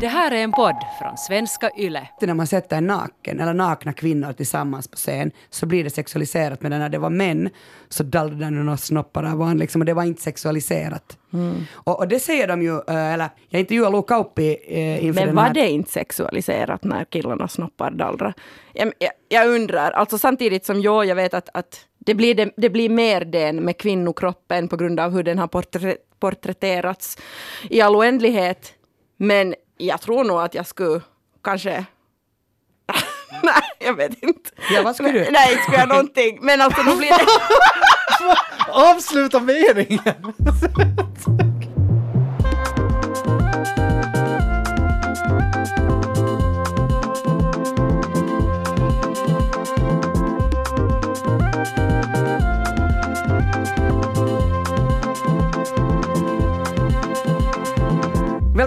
Det här är en podd från svenska YLE. När man sätter en naken eller nakna kvinnor tillsammans på scen så blir det sexualiserat. Men när det var män så dallrade det några snoppar av en liksom, och det var inte sexualiserat. Och, och det säger de ju, eh, eller jag intervjuade Lo Kauppi eh, inför Men den var här... det inte sexualiserat när killarna snoppar dallra? Jag, jag, jag undrar, alltså samtidigt som jag, jag vet att, att det, blir det, det blir mer den med kvinnokroppen på grund av hur den har porträ, porträtterats i all oändlighet. Men jag tror nog att jag skulle kanske Nej, jag vet inte. Ja, vad skulle du? Nej, inte skulle jag någonting. Men alltså, då blir det... Avsluta meningen!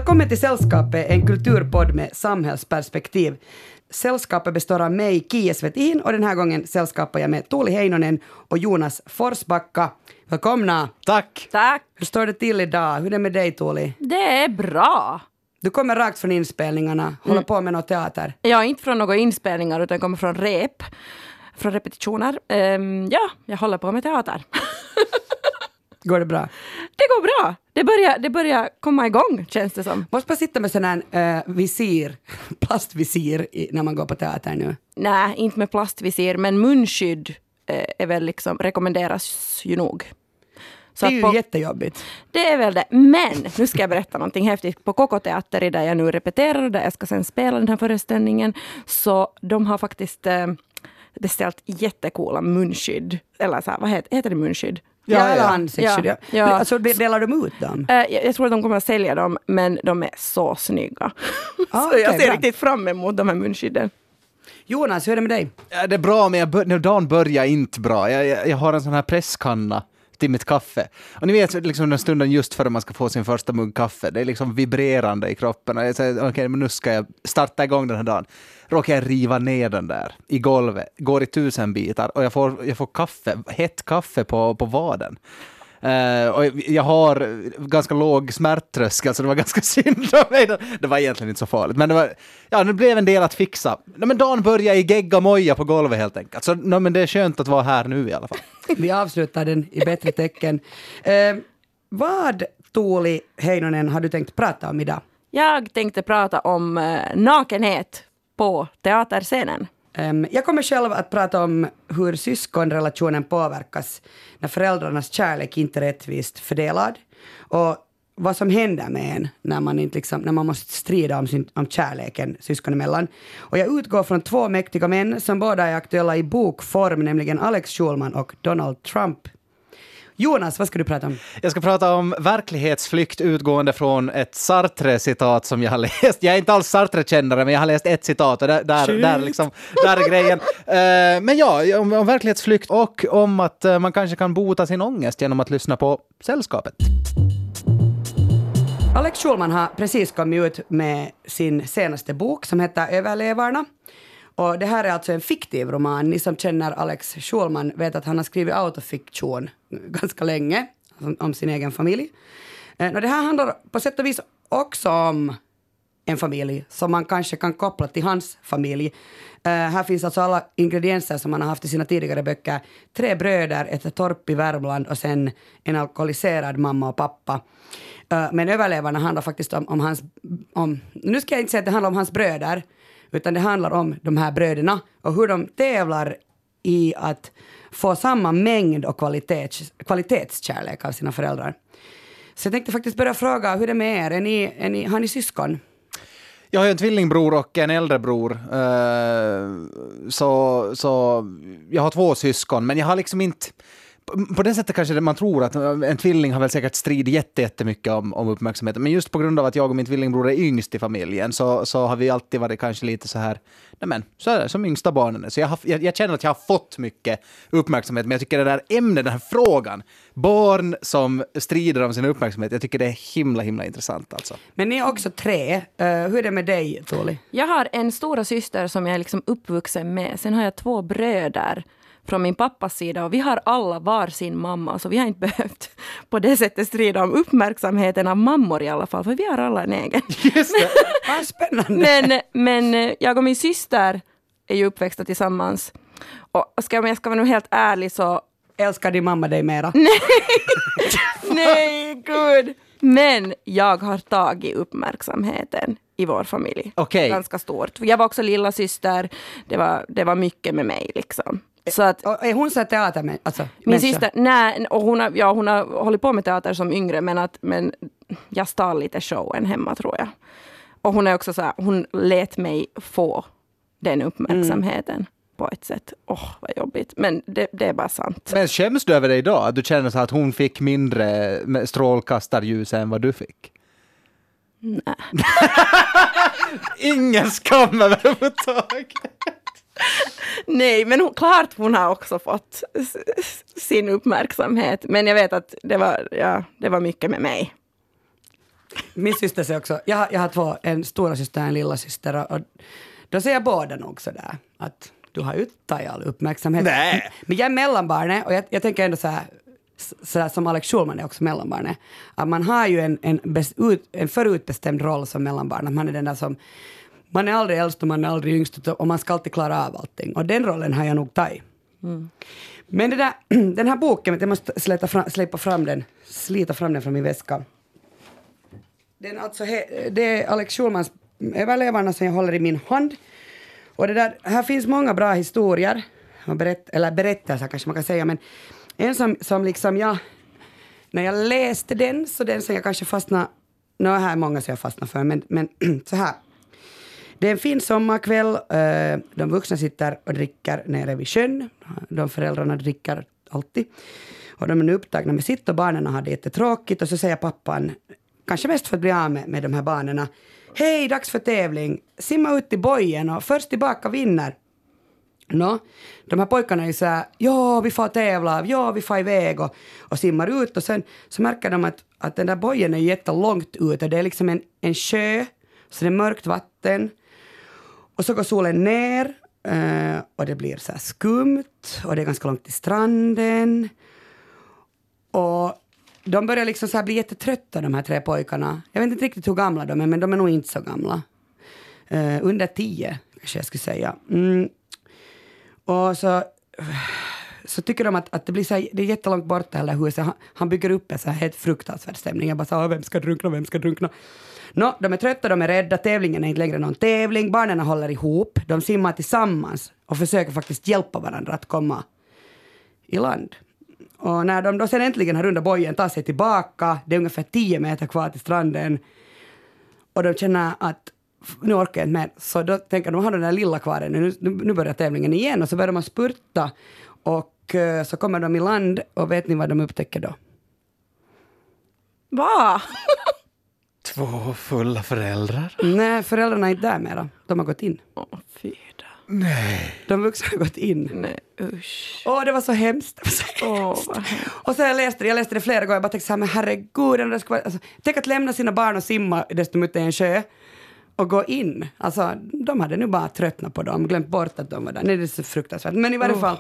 Välkommen till Sällskapet, en kulturpodd med samhällsperspektiv. Sällskapet består av mig, Kie Svetin, och den här gången sällskapar jag med Tuuli Heinonen och Jonas Forsbacka. Välkomna! Tack! Tack. Hur står det till idag? Hur är det med dig, Tuuli? Det är bra. Du kommer rakt från inspelningarna, håller på med något teater. Är inte från några inspelningar utan kommer från rep. Från repetitioner. Ehm, ja, jag håller på med teater. Går det bra? Det går bra. Det börjar, det börjar komma igång känns det som. Måste man sitta med sån här eh, visir, plastvisir i, när man går på teater nu? Nej, inte med plastvisir, men munskydd eh, är väl liksom, rekommenderas ju nog. Så det är ju på, jättejobbigt. det är väl det. Men nu ska jag berätta någonting häftigt. På Koko Teater, där jag nu repeterar och där jag ska sen spela den här föreställningen, så de har faktiskt eh, beställt jättecoola munskydd. Eller så här, vad heter, heter det munskydd? Ja, Ja, eller ja. Ja. Alltså, delar de ut dem? Eh, jag, jag tror att de kommer att sälja dem, men de är så snygga. Ah, så jag ser bra. riktigt fram emot de här munskydden. Jonas, hur är det med dig? Ja, det är bra, men jag bör, nu, dagen börjar inte bra. Jag, jag, jag har en sån här presskanna till mitt kaffe. Och ni vet liksom den stunden just före man ska få sin första mugg kaffe, det är liksom vibrerande i kroppen. Och jag säger, okej, men nu ska jag starta igång den här dagen. Råkar jag riva ner den där i golvet, går i tusen bitar och jag får, jag får kaffe, hett kaffe på, på vaden. Eh, och jag har ganska låg smärttröskel, så det var ganska synd om mig. Det var egentligen inte så farligt, men det, var, ja, det blev en del att fixa. Nej, men dagen började i gegga moja på golvet helt enkelt. Så nej, men det är skönt att vara här nu i alla fall. Vi avslutar den i bättre tecken. Eh, vad, Tuuli Heinonen, har du tänkt prata om idag? Jag tänkte prata om eh, nakenhet på teaterscenen. Jag kommer själv att prata om hur syskonrelationen påverkas när föräldrarnas kärlek inte är rättvist fördelad och vad som händer med en när man, inte liksom, när man måste strida om, sin, om kärleken syskon emellan. Och jag utgår från två mäktiga män som båda är aktuella i bokform, nämligen Alex Schulman och Donald Trump. Jonas, vad ska du prata om? Jag ska prata om verklighetsflykt utgående från ett Sartre-citat som jag har läst. Jag är inte alls Sartre-kännare, men jag har läst ett citat och där, där, där, liksom, där är grejen. Eh, men ja, om, om verklighetsflykt och om att eh, man kanske kan bota sin ångest genom att lyssna på Sällskapet. Alex Schulman har precis kommit ut med sin senaste bok som heter Överlevarna. Och det här är alltså en fiktiv roman. Ni som känner Alex Schulman vet att han har skrivit autofiktion ganska länge om, sin egen familj. Eh, och det här handlar på sätt och vis också om en familj som man kanske kan koppla till hans familj. Uh, här finns alltså alla ingredienser som han har haft i sina tidigare böcker. Tre bröder, ett torp i Värmland och sen en alkoholiserad mamma och pappa. Uh, men överlevarna handlar faktiskt om, om hans... Om, nu ska jag inte säga att det handlar om hans bröder, utan det handlar om de här bröderna och hur de tävlar i att få samma mängd och kvalitets, kvalitetskärlek av sina föräldrar. Så jag tänkte faktiskt börja fråga, hur det är med er? Är ni, är ni, har ni syskon? Jag har ju en tvillingbror och en äldre bror. Eh, så, så jag har två syskon, men jag har liksom inte på- det sättet kanske man tror att en tvilling har väl säkert strid jätte- jättemycket om, om uppmärksamheten. Men just på grund av att jag och min tvillingbror är yngst i familjen så, så har vi alltid varit kanske lite så här, nej men, så är det, som yngsta barnen är. Så jag, har, jag, jag känner att jag har fått mycket uppmärksamhet, men jag tycker det där ämnet, den här frågan, barn som strider om sin uppmärksamhet, jag tycker det är himla, himla intressant alltså. Men ni är också tre. Eh, hur är det med dig, Tuuli? Jag har en stora syster som jag är liksom uppvuxen med. Sen har jag två bröder. Från min pappas sida och vi har alla var sin mamma, så vi har inte behövt på det sättet strida om uppmärksamheten av mammor i alla fall, för vi har alla en egen. Just det. Vad spännande. Men, men eh, jag och min syster är ju uppväxta tillsammans. Och ska, om jag ska vara nu helt ärlig så Älskar din mamma dig mera? Nej, gud! Men jag har tagit uppmärksamheten i vår familj. Okej. Ganska stort. Jag var också lilla syster. Det var, det var mycket med mig liksom. Så att Och är hon så här teater med, alltså, min syster, nej, och hon har, ja, hon har hållit på med teater som yngre, men, att, men jag stal lite showen hemma tror jag. Och hon är också så här, hon lät mig få den uppmärksamheten på ett sätt. Åh, vad jobbigt. Men det, det är bara sant. Men skäms du över det idag? Att du känner så att hon fick mindre strålkastarljus än vad du fick? Nej. Ingen skam överhuvudtaget. Nej, men hon, klart hon har också fått sin uppmärksamhet. Men jag vet att det var, ja, det var mycket med mig. Min syster säger också, jag, har- jag har två, en stora syster och en lilla syster och, och då säger båda nog sådär att du har ju tagit all uppmärksamhet. Nej. Men jag är mellanbarnet och jag, jag tänker ändå så här, s- sådär som Alex Schulman är också mellanbarnet, att man har ju en, en, bes, ut, en förutbestämd roll som mellanbarn, att man är den där som man är aldrig äldst och man är aldrig yngst och man ska alltid klara av allting. Och den rollen har jag nog tagit. Men det där, den här boken, jag måste släta fram, släppa fram den, slita fram den från min väska. Den alltså, he- det är Alex Schulmans överlevarna som jag håller i min hand. Och det där, här finns många bra historier, berätt, eller berättelser kanske man kan säga, men en som, som liksom jag, när jag läste den, så den som jag kanske fastnade, nu här är många som jag fastnade för, men, men så här. Det är en fin sommarkväll, eh, de vuxna sitter och dricker nere vid sjön, de föräldrarna dricker alltid. Och de är nu upptagna med sitt och barnen har det jättetråkigt och så säger pappan, kanske mest för att bli av med, med de här barnen, hej, dags för tävling, simma ut i bojen och först tillbaka vinner. Nå, de här pojkarna är ju så här, ja vi får tävla, ja vi får iväg och, och simmar ut och sen så märker de att, att den där bojen är jättelångt ute. det är liksom en, en sjö, så det är mörkt vatten. Och så går solen ner eh, och det blir så här skumt och det är ganska långt till stranden. Och de börjar liksom så här bli jättetrötta de här tre pojkarna. Jag vet inte riktigt hur gamla de är men de är nog inte så gamla. Uh, under tio kanske jag skulle säga. Mm. Och så, så tycker de att, att det blir så här, det är jättelångt bort det här huset. Han, han bygger upp en så här helt fruktansvärd stämning. Jag bara sa, vem ska drunkna, vem ska drunkna? Nå, de är trötta, de är rädda, tävlingen är inte längre någon tävling. Barnen håller ihop, de simmar tillsammans och försöker faktiskt hjälpa varandra att komma i land. Och när de då sen äntligen har runda bojen, tar sig tillbaka, det är ungefär tio meter kvar till stranden, och de känner att "F- nu orkar jag inte mer. Så då tänker de, har den där lilla kvar nu, nu, nu börjar tävlingen igen. Och så börjar de spurta och eh, så kommer de i land och vet ni vad de upptäcker då? Va? Två fulla föräldrar. Nej, föräldrarna är inte där mera. De har gått in. Åh, fy då. De vuxna har gått in. Nej, usch. Åh, det var så hemskt. Var så hemskt. hemskt. och så jag läste det, jag läste det flera gånger, jag bara tänkte så här, men herregud, det ska vara, alltså, tänk att lämna sina barn och simma dessutom ute i en sjö och gå in. Alltså, de hade nu bara tröttnat på dem, glömt bort att de var där. Nej, det är så fruktansvärt. Men i varje fall,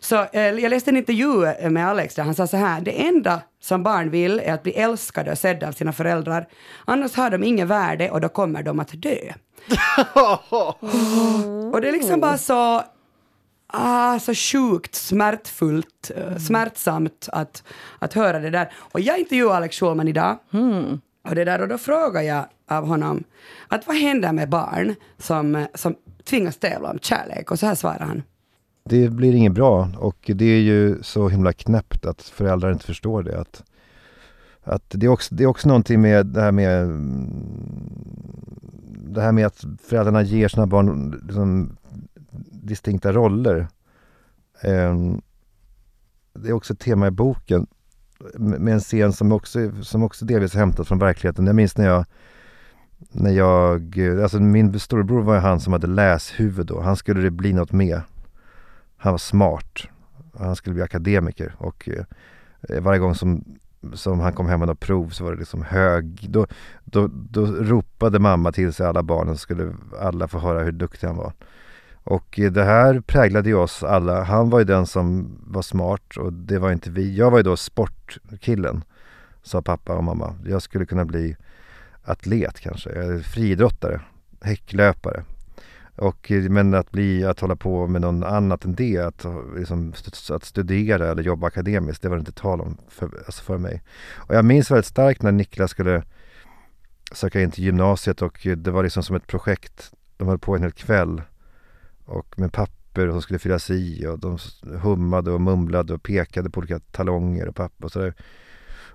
så eh, jag läste en intervju eh, med Alex där han sa så här, det enda som barn vill är att bli älskade och sedda av sina föräldrar. Annars har de inget värde och då kommer de att dö. Och det är liksom bara så, ah, så sjukt smärtfullt, eh, smärtsamt att, att höra det där. Och jag intervjuade Alex Schulman idag. Och, det där, och då frågade jag av honom att vad händer med barn som, som tvingas tävla om kärlek? Och så här svarar han. Det blir inget bra och det är ju så himla knäppt att föräldrar inte förstår det. Att, att det, är också, det är också någonting med det här med mm, det här med att föräldrarna ger sina barn liksom, distinkta roller. Ehm, det är också ett tema i boken med en scen som också, som också delvis är hämtad från verkligheten. Jag minns när jag när jag, alltså min storebror var ju han som hade läshuvud då. Han skulle det bli något med. Han var smart. Han skulle bli akademiker och eh, varje gång som, som han kom hem med något prov så var det liksom hög. Då, då, då ropade mamma till sig alla barnen så skulle alla få höra hur duktig han var. Och det här präglade ju oss alla. Han var ju den som var smart och det var inte vi. Jag var ju då sportkillen, sa pappa och mamma. Jag skulle kunna bli atlet kanske, friidrottare, häcklöpare. Och, men att, bli, att hålla på med något annat än det, att, liksom, att studera eller jobba akademiskt, det var det inte tal om för, alltså för mig. Och jag minns väldigt starkt när Niklas skulle söka in till gymnasiet och det var liksom som ett projekt. De höll på en hel kväll och med papper som skulle fyllas i och de hummade och mumlade och pekade på olika talonger och papper och sådär.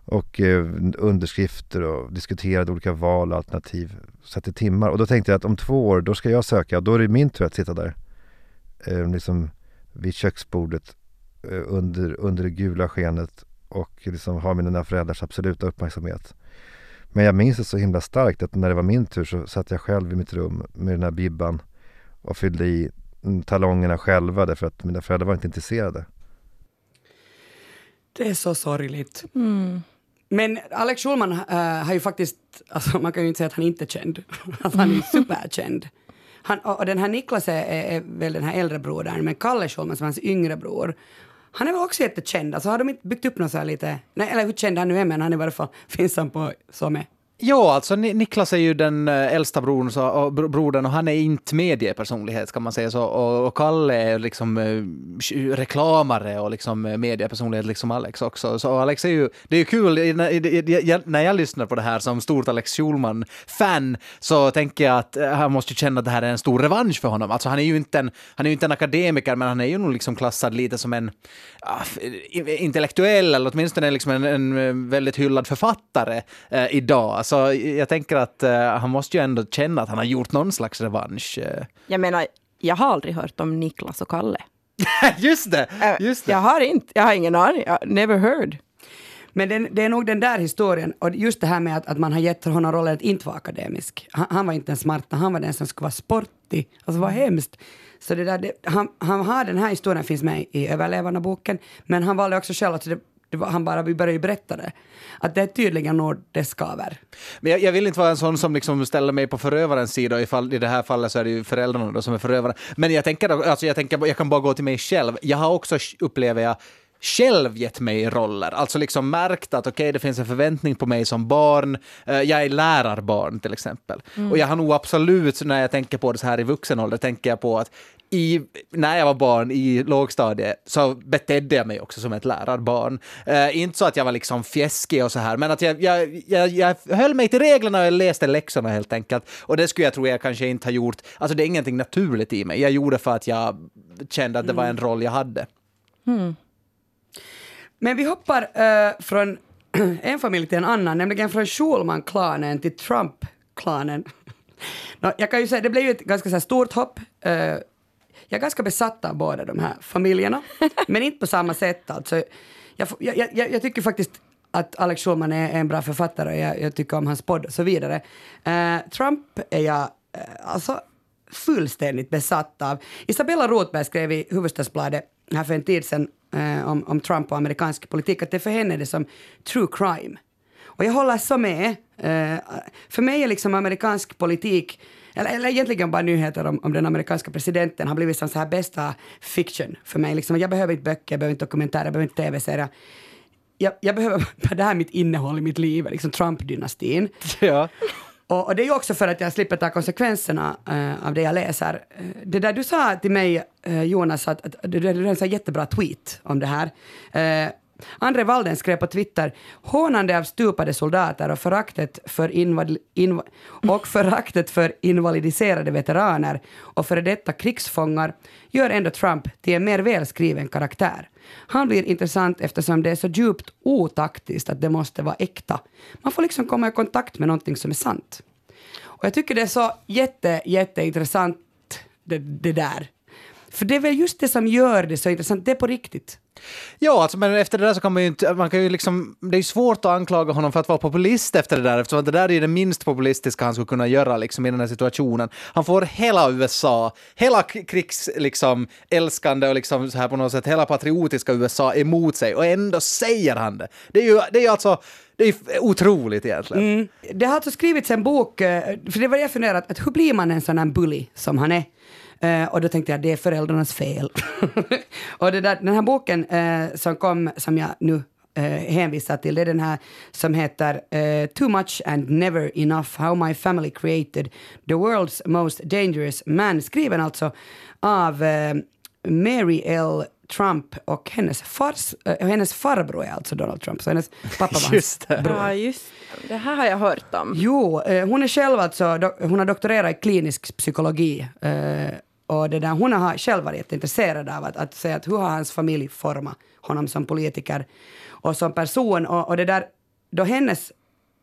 Och eh, underskrifter och diskuterade olika val och alternativ. Satt i timmar och då tänkte jag att om två år då ska jag söka och då är det min tur att sitta där. Eh, liksom vid köksbordet eh, under, under det gula skenet och liksom ha mina föräldrars absoluta uppmärksamhet. Men jag minns det så himla starkt att när det var min tur så satt jag själv i mitt rum med den här bibban och fyllde i talongerna själva därför att mina föräldrar var inte intresserade. Det är så sorgligt. Mm. Men Alex Schulman uh, har ju faktiskt, alltså man kan ju inte säga att han inte är känd. alltså han är superkänd. Han, och den här Niklas är, är, är, väl den här äldre brodern, men Kalle Schulman som är hans yngre bror, han är väl också jättekänd. Alltså har de inte byggt upp något så här lite, nej, eller hur känd han nu är, men han är i varje fall, finns han på så med Ja, alltså Niklas är ju den eh, äldsta brodern, så, och, brodern och han är inte mediepersonlighet kan man säga så. Och, och Kalle är liksom eh, reklamare och liksom eh, mediepersonlighet liksom Alex också. Så Alex är ju, det är ju kul, när, när jag lyssnar på det här som stort Alex Schulman-fan så tänker jag att eh, han måste känna att det här är en stor revansch för honom. Alltså han är ju inte en, han är ju inte en akademiker men han är ju nog liksom klassad lite som en ah, intellektuell eller åtminstone liksom en, en väldigt hyllad författare uh, idag. Så jag tänker att uh, han måste ju ändå känna att han har gjort någon slags revansch. Uh. Jag menar, jag har aldrig hört om Niklas och Kalle. just det! Just det. Jag har inte, jag har ingen aning, jag never heard. Men den, det är nog den där historien, och just det här med att, att man har gett honom rollen att inte vara akademisk. Han, han var inte den smarta, han var den som skulle vara sportig. Alltså vad hemskt. Så det där, det, han, han har den här historien finns med i Överlevarna-boken, men han valde också själv att det, det var, han bara, vi började ju berätta det. Att det är tydligen nog det skaver. Men jag, jag, vill inte vara en sån som liksom ställer mig på förövarens sida, ifall, i det här fallet så är det ju föräldrarna då som är förövare. Men jag tänker, alltså jag tänker, jag kan bara gå till mig själv. Jag har också, upplever jag, själv gett mig roller. Alltså liksom märkt att okej, okay, det finns en förväntning på mig som barn. Uh, jag är lärarbarn till exempel. Mm. Och jag har nog absolut, när jag tänker på det så här i vuxen ålder, tänker jag på att i, när jag var barn i lågstadiet så betedde jag mig också som ett lärarbarn. Uh, inte så att jag var liksom fjäskig och så här, men att jag, jag, jag, jag höll mig till reglerna och jag läste läxorna helt enkelt. Och det skulle jag tro jag kanske inte ha gjort. Alltså det är ingenting naturligt i mig. Jag gjorde för att jag kände att det var en mm. roll jag hade. Mm. Men vi hoppar uh, från en familj till en annan, nämligen från Schulman-klanen till Trump-klanen. no, jag kan ju säga, det blev ju ett ganska så stort hopp. Uh, jag är ganska besatt av båda de här familjerna, men inte på samma sätt. Alltså, jag, jag, jag, jag tycker faktiskt att Alex Schulman är en bra författare och jag, jag tycker om hans podd och så vidare. Uh, Trump är jag uh, alltså fullständigt besatt av. Isabella Rotberg skrev i Hufvudstadsbladet här för en tid sedan eh, om, om Trump och amerikansk politik, att det för henne är det som true crime. Och jag håller så med. För mig är liksom amerikansk politik, eller, eller egentligen bara nyheter om, om den amerikanska presidenten, har blivit som så här bästa fiction för mig. Liksom, jag behöver inte böcker, jag behöver inte dokumentärer, jag behöver inte tv-serier. Jag, jag, behöver, det här är mitt innehåll i mitt liv, liksom Trump-dynastin. Ja. Och, och, det är ju också för att jag slipper ta konsekvenserna uh, av det jag läser. Uh, det där du sa till mig, uh, Jonas, att, att, att du hade en jättebra tweet om det här. Andre Walden skrev på Twitter hånande av stupade soldater och föraktet för, invad, inv, och föraktet för invalidiserade veteraner och före detta krigsfångar gör ändå Trump till en mer välskriven karaktär. Han blir intressant eftersom det är så djupt otaktiskt att det måste vara äkta. Man får liksom komma i kontakt med någonting som är sant. Och jag tycker det är så jätte, jätteintressant det, det där. För det är väl just det som gör det så intressant, det är på riktigt. Ja, alltså, men efter det där så kan man ju inte, man kan ju liksom, det är ju svårt att anklaga honom för att vara populist efter det där, eftersom det där är ju det minst populistiska han skulle kunna göra liksom, i den här situationen. Han får hela USA, hela krigs, liksom, älskande och liksom så här på något sätt, hela patriotiska USA emot sig och ändå säger han det. Det är ju, det är ju alltså, Det är otroligt egentligen. Mm. Det har alltså skrivits en bok, eh, för det var det jag funderade, att hur blir man en sån här bully som han är? Eh, och då tänkte jag, det är föräldrarnas fel. och det där, den här boken eh, som kom, som jag nu eh, hänvisar till, det är den här som heter eh, Too much and never enough, How my family created the world's most dangerous man, skriven alltså av eh, Mary L. Trump och hennes, fars, eh, hennes farbror är alltså Donald Trump, så hennes pappa var Just det. bror. Ja, just det. här har jag hört om. Jo, eh, hon är själv alltså, do, hon har doktorerat i klinisk psykologi. Eh, och det där, hon har själv varit jätteintresserad av att, att säga att hur har hans familj format honom som politiker och som person. Och, och det där, då hennes,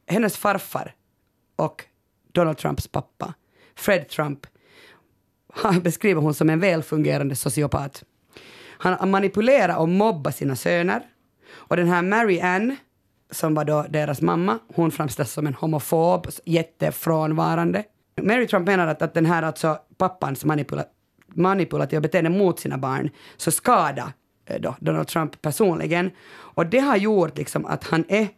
hennes farfar och Donald Trumps pappa, Fred Trump, beskriver hon som en välfungerande sociopat. Han manipulerar och mobbar sina söner. Och den här Mary Ann, som var då deras mamma, hon framställs som en homofob, jättefrånvarande. Mary Trump menar att, att den här alltså pappans manipula manipulativa beteende mot sina barn så skada eh, då Donald Trump personligen. Och det har gjort liksom att han är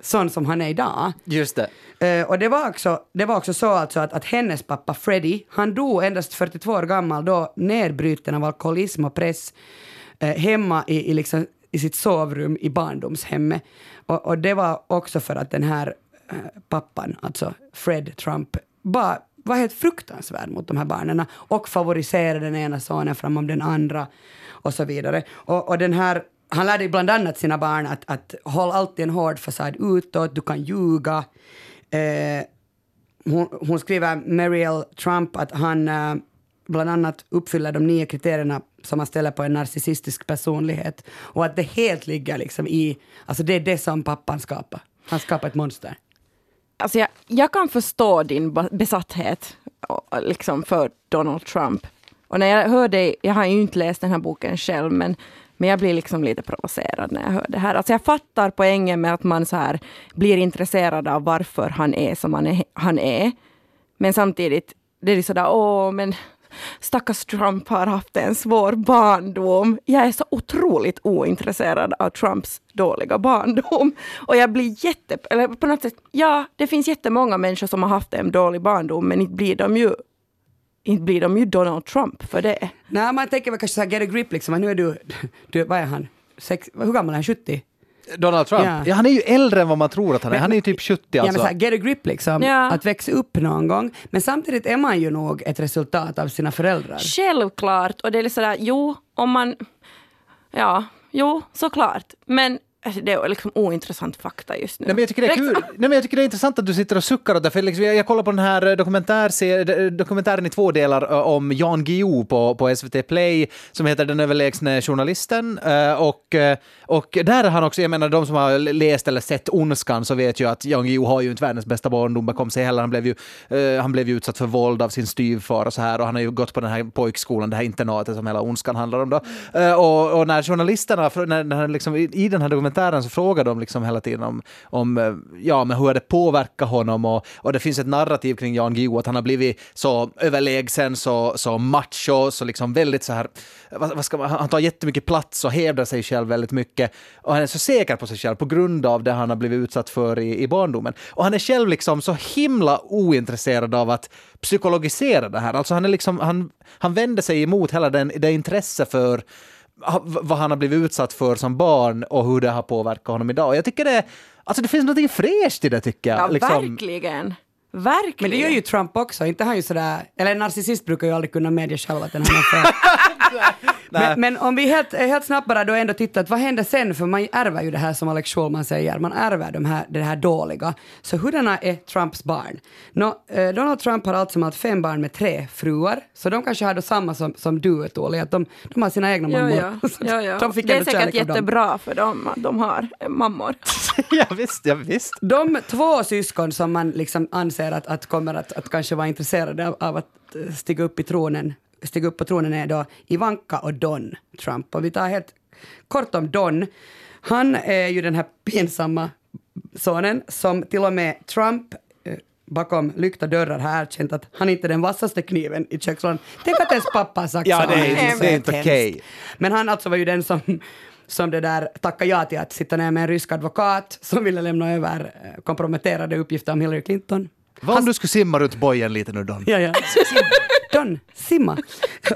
sån som han är idag. Just det. Eh, och det var också, det var också så alltså att, att hennes pappa Freddie, han dog endast 42 år gammal då nedbruten av alkoholism och press eh, hemma i, i, liksom, i sitt sovrum i barndomshemmet. Och, och det var också för att den här eh, pappan, alltså Fred Trump, bara var helt fruktansvärd mot de här barnen och favoriserade den ena sonen framom den andra och så vidare. Och, och den här han lärde bland annat sina barn att, att håll alltid en hård fasad utåt, du kan ljuga. Eh, hon, hon skriver, Mariel Trump, att han eh, bland annat uppfyller de nio kriterierna som man ställer på en narcissistisk personlighet. Och att det helt ligger liksom i, alltså det är det som pappan skapar. Han skapar ett monster. Alltså jag, jag kan förstå din besatthet liksom för Donald Trump. Och när jag hör dig, jag har ju inte läst den här boken själv, men, men jag blir liksom lite provocerad när jag hör det här. Alltså jag fattar poängen med att man så här blir intresserad av varför han är som han är. Han är. Men samtidigt, det är sådär, åh men stackars Trump har haft en svår barndom. Jag är så otroligt ointresserad av Trumps dåliga barndom. Och jag blir jätte... Eller på något sätt, ja, det finns jättemånga människor som har haft en dålig barndom, men inte blir de ju inte blir de ju Donald Trump för det. Nej, man tänker väl kanske så här, get a grip liksom, nu är du, du vad är han? Sex, hur gammal är han? 70? Donald Trump? Ja. Ja. han är ju äldre än vad man tror att han är. Han är ju typ 70 Ja, men alltså. så här, get a grip liksom, Ja. att växa upp någon gång. Men samtidigt är man ju nog ett resultat av sina föräldrar. Självklart, och det är sådär, jo, om man... Ja, jo, såklart. Men alltså, det är liksom ointressant fakta just nu. Nej, men jag tycker det är kul. Nej, men jag tycker det är intressant att du sitter och suckar åt det. För liksom, jag, jag kollar på den här dokumentärser- dokumentären i två delar ö, om Jan Guillou på, på SVT Play som heter Den överlägsne journalisten. Eh, Och, eh, och där har han också, jag menar de som har läst eller sett Ondskan så vet ju att Jan Guillou har ju inte världens bästa barndom bakom sig heller. Han blev ju, eh, han blev ju utsatt för våld av sin styvfar och så här och han har ju gått på den här pojkskolan, det här internatet som hela Ondskan handlar om då. Eh, Och, och när journalisterna, när, när liksom, i, den här dokumentären så frågar de liksom hela tiden om, om eh, ja, men hur det påverkar honom? Och, och det finns ett narrativ kring Jan Guillou att han har blivit så överlägsen, så, så macho, så liksom väldigt så här, vad, vad ska man, han tar jättemycket plats och hävdar sig själv väldigt mycket. Och han är så säker på sig själv på grund av det han har blivit utsatt för i, i barndomen. Och han är själv liksom så himla ointresserad av att psykologisera det här, alltså han är liksom, han, han vänder sig emot hela den, det intresse för vad han har blivit utsatt för som barn och hur det har påverkat honom idag. Jag tycker det, alltså det finns något fräscht i det tycker jag. Ja, liksom. verkligen. Verkligen. Men det gör ju Trump också, inte han ju sådär, eller en narcissist brukar ju aldrig kunna medge själv att den har fel. men, men om vi helt, helt snabbt bara då ändå tittar, vad händer sen? För man ärver ju det här som Alex Schulman säger, man ärver de här, det här dåliga. Så hurdana är Trumps barn? Nå, eh, Donald Trump har allt som allt fem barn med tre fruar, så de kanske har då samma som, som du Tuuli, att de, de har sina egna Ja, mammor. ja. Så Ja, ja. de fick det är säkert jättebra för dem att de har mammor. ja visst, ja visst. De två syskon som man liksom anser att, att kommer att, att kanske vara intresserade av, av att eh, stiga upp i tronen, stiga upp på tronen är då Ivanka och Don Trump. Och vi tar helt kort om Don. Han är ju den här pinsamma sonen som till och med Trump eh, bakom lyckta dörrar har erkänt att han inte är den vassaste kniven i kökslådan. Tänk att ens pappa har sagt Ja, så. det är- det är inte okej. Men han alltså var ju den som som det där tackade ja till att sitta ner med en rysk advokat som ville lämna över eh, komprometterade uppgifter om Hillary Clinton. Vad om du skulle simma runt bojen lite nu Don? Ja, ja. Don, simma.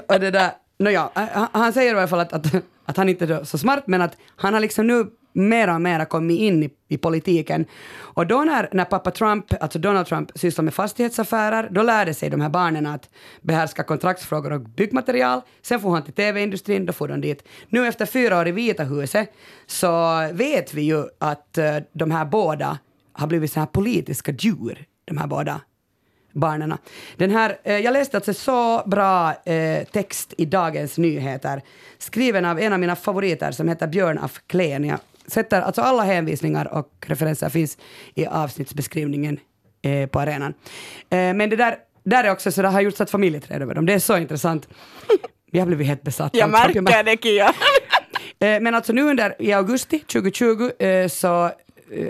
Och det där, nåja, han, säger i alla fall att, att, att han inte är så smart, men att han har liksom nu mera och mera kommit in i, i politiken. Och då när, när pappa Trump, alltså Donald Trump, sysslar med fastighetsaffärer, då lärde sig de här barnen att behärska kontraktsfrågor och byggmaterial. Sen får han till tv-industrin, då får de dit. Nu efter fyra år i Vita huset så vet vi ju att uh, de här båda har blivit så här politiska djur, de här båda barnen. Den här, eh, jag läste alltså så bra eh, text i Dagens Nyheter, skriven av en av mina favoriter som heter Björn af Kleen. Jag sätter, alltså alla hänvisningar och referenser finns i avsnittsbeskrivningen eh, på arenan. Eh, men det där, där är också så det har gjorts ett familjeträd över dem. Det är så intressant. Jag har blivit helt besatt. Jag märker det Kia. Eh, men alltså nu under i augusti 2020 eh, så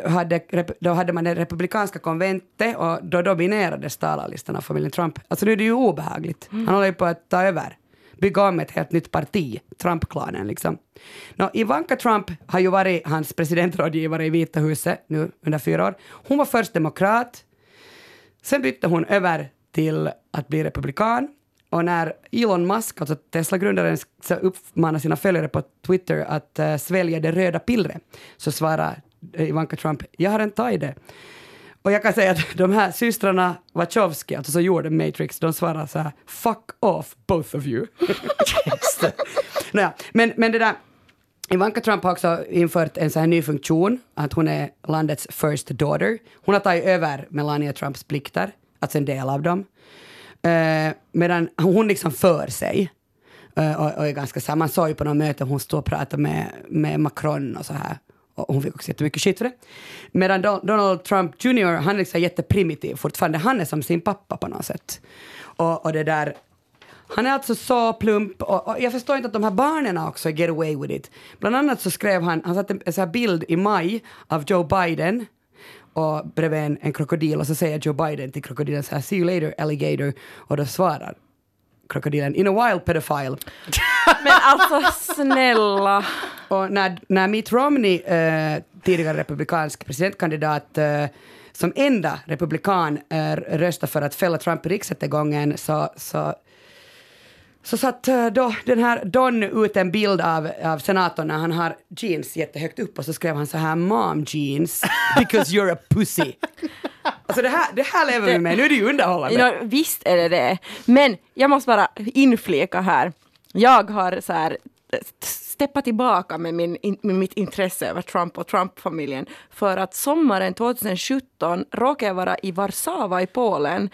hade, då hade man det republikanska konventet och då dominerades talarlistan av familjen Trump. Alltså nu är det ju obehagligt. Han håller ju på att ta över bygga om ett helt nytt parti, Trump-klanen. Liksom. Nå, Ivanka Trump har ju varit hans presidentrådgivare i Vita huset nu under fyra år. Hon var först demokrat, sen bytte hon över till att bli republikan och när Elon Musk, alltså Tesla-grundaren, uppmanar sina följare på Twitter att uh, svälja det röda pillret, så svarar Ivanka Trump, jag har tagit det. Och jag kan säga att de här systrarna Wachowski, alltså som gjorde Matrix, de svarar så här “fuck off both of you”. Naja, men, men det där, Ivanka Trump har också infört en så här ny funktion, att hon är landets first daughter. Hon har tagit över Melania Trumps plikter, alltså en del av dem. Uh, medan hon liksom för sig. Uh, och, och är ganska så man såg ju på något möte hon stod och pratade med, med Macron och så här och hon fick också jättemycket skit för det. Medan Donald Trump Jr, han är liksom jätteprimitiv fortfarande. Han är som sin pappa på något sätt. Och, och det där... Han är alltså så plump och, och, jag förstår inte att de här barnen också get away with it. Bland annat så skrev han, han satte en, en bild i maj av Joe Biden och bredvid en, en krokodil och så säger Joe Biden till krokodilen så här “See you later alligator” och då svarar krokodilen “In a while pedophile”. Men alltså snälla. Och när, när Mitt Romney, eh, tidigare republikansk presidentkandidat, eh, som enda republikan eh, röstade för att fälla Trump i riksrättegången så, så så satt eh, då den här Don ut en bild av, av senatorn när han har jeans jättehögt upp och så skrev han så här mom jeans because you're a pussy. Alltså det här, det här lever vi med, nu är det ju underhållande. No, visst är det det. Men jag måste bara inflika här. Jag har så här eh, steppa tillbaka med, min, med mitt intresse över Trump och Trump-familjen. För att sommaren 2017 råkade jag vara i Warszawa i Polen.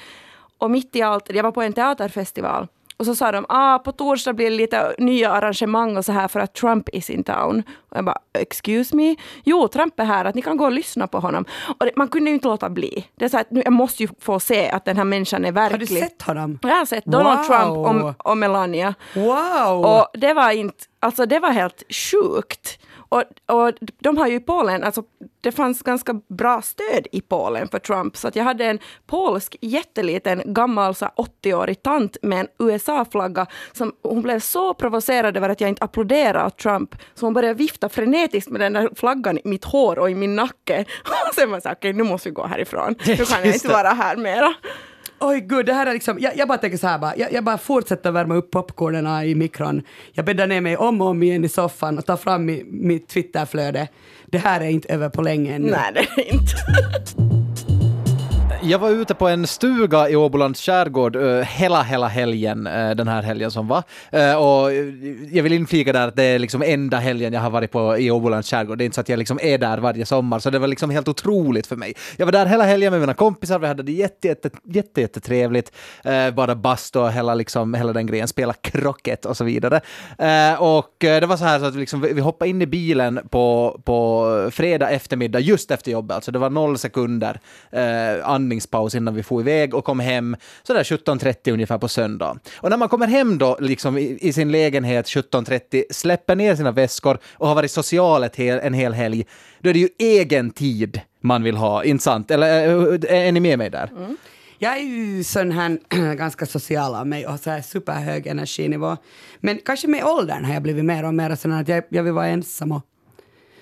Och mitt i allt, jag var på en teaterfestival. Och så sa de, ah, på torsdag blir det lite nya arrangemang och så här för att Trump is in town. Och jag bara, excuse me? Jo, Trump är här, att ni kan gå och lyssna på honom. Och det, man kunde ju inte låta bli. Det är så att nu, jag måste ju få se att den här människan är verklig. Har du sett honom? Jag har sett Donald wow. Trump och, och Melania. Wow! Och det var inte, alltså det var helt sjukt. Och, och de har ju i Polen, alltså det fanns ganska bra stöd i Polen för Trump, så att jag hade en polsk jätteliten gammal 80-årig tant med en USA-flagga som hon blev så provocerad över att jag inte applåderade åt Trump, så hon började vifta frenetiskt med den där flaggan i mitt hår och i min nacke. Och sen var jag såhär, okej okay, nu måste vi gå härifrån, nu kan jag inte vara här mera. Oj gud, det här är liksom, jag, jag bara tänker så här bara, jag, jag bara fortsätter värma upp popcornen i mikron. Jag bäddar ner mig om och om igen i soffan och tar fram mi, mitt Twitterflöde. Det här är inte över på länge ännu. Nej, det är inte. Jag var ute på en stuga i Åbolands skärgård uh, hela, hela helgen, uh, den här helgen som var. Uh, och jag vill inflika där att det är liksom enda helgen jag har varit på i Åbolands skärgård. Det är inte så att jag liksom är där varje sommar, så det var liksom helt otroligt för mig. Jag var där hela helgen med mina kompisar, vi hade det jätte, jätte, jätte, jätte trevligt. Uh, bara bastu och hela, liksom, hela den grejen, spela krocket och så vidare. och det var så här så att vi, liksom, vi hoppade in i bilen på, på fredag eftermiddag, just efter jobbet, alltså det var noll sekunder andning andningspaus innan vi får iväg och kom hem sådär 17.30 ungefär på söndag. Och när man kommer hem då liksom i, i sin lägenhet 17.30, släpper ner sina väskor och har varit social ett hel, en hel helg, då är det ju egen tid man vill ha, inte sant? Eller är, är ni med mig där? Mm. Jag är ju sån här ganska social av mig och så här superhög energinivå. Men kanske med åldern har jag blivit mer och mer sån att jag, jag vill vara ensam och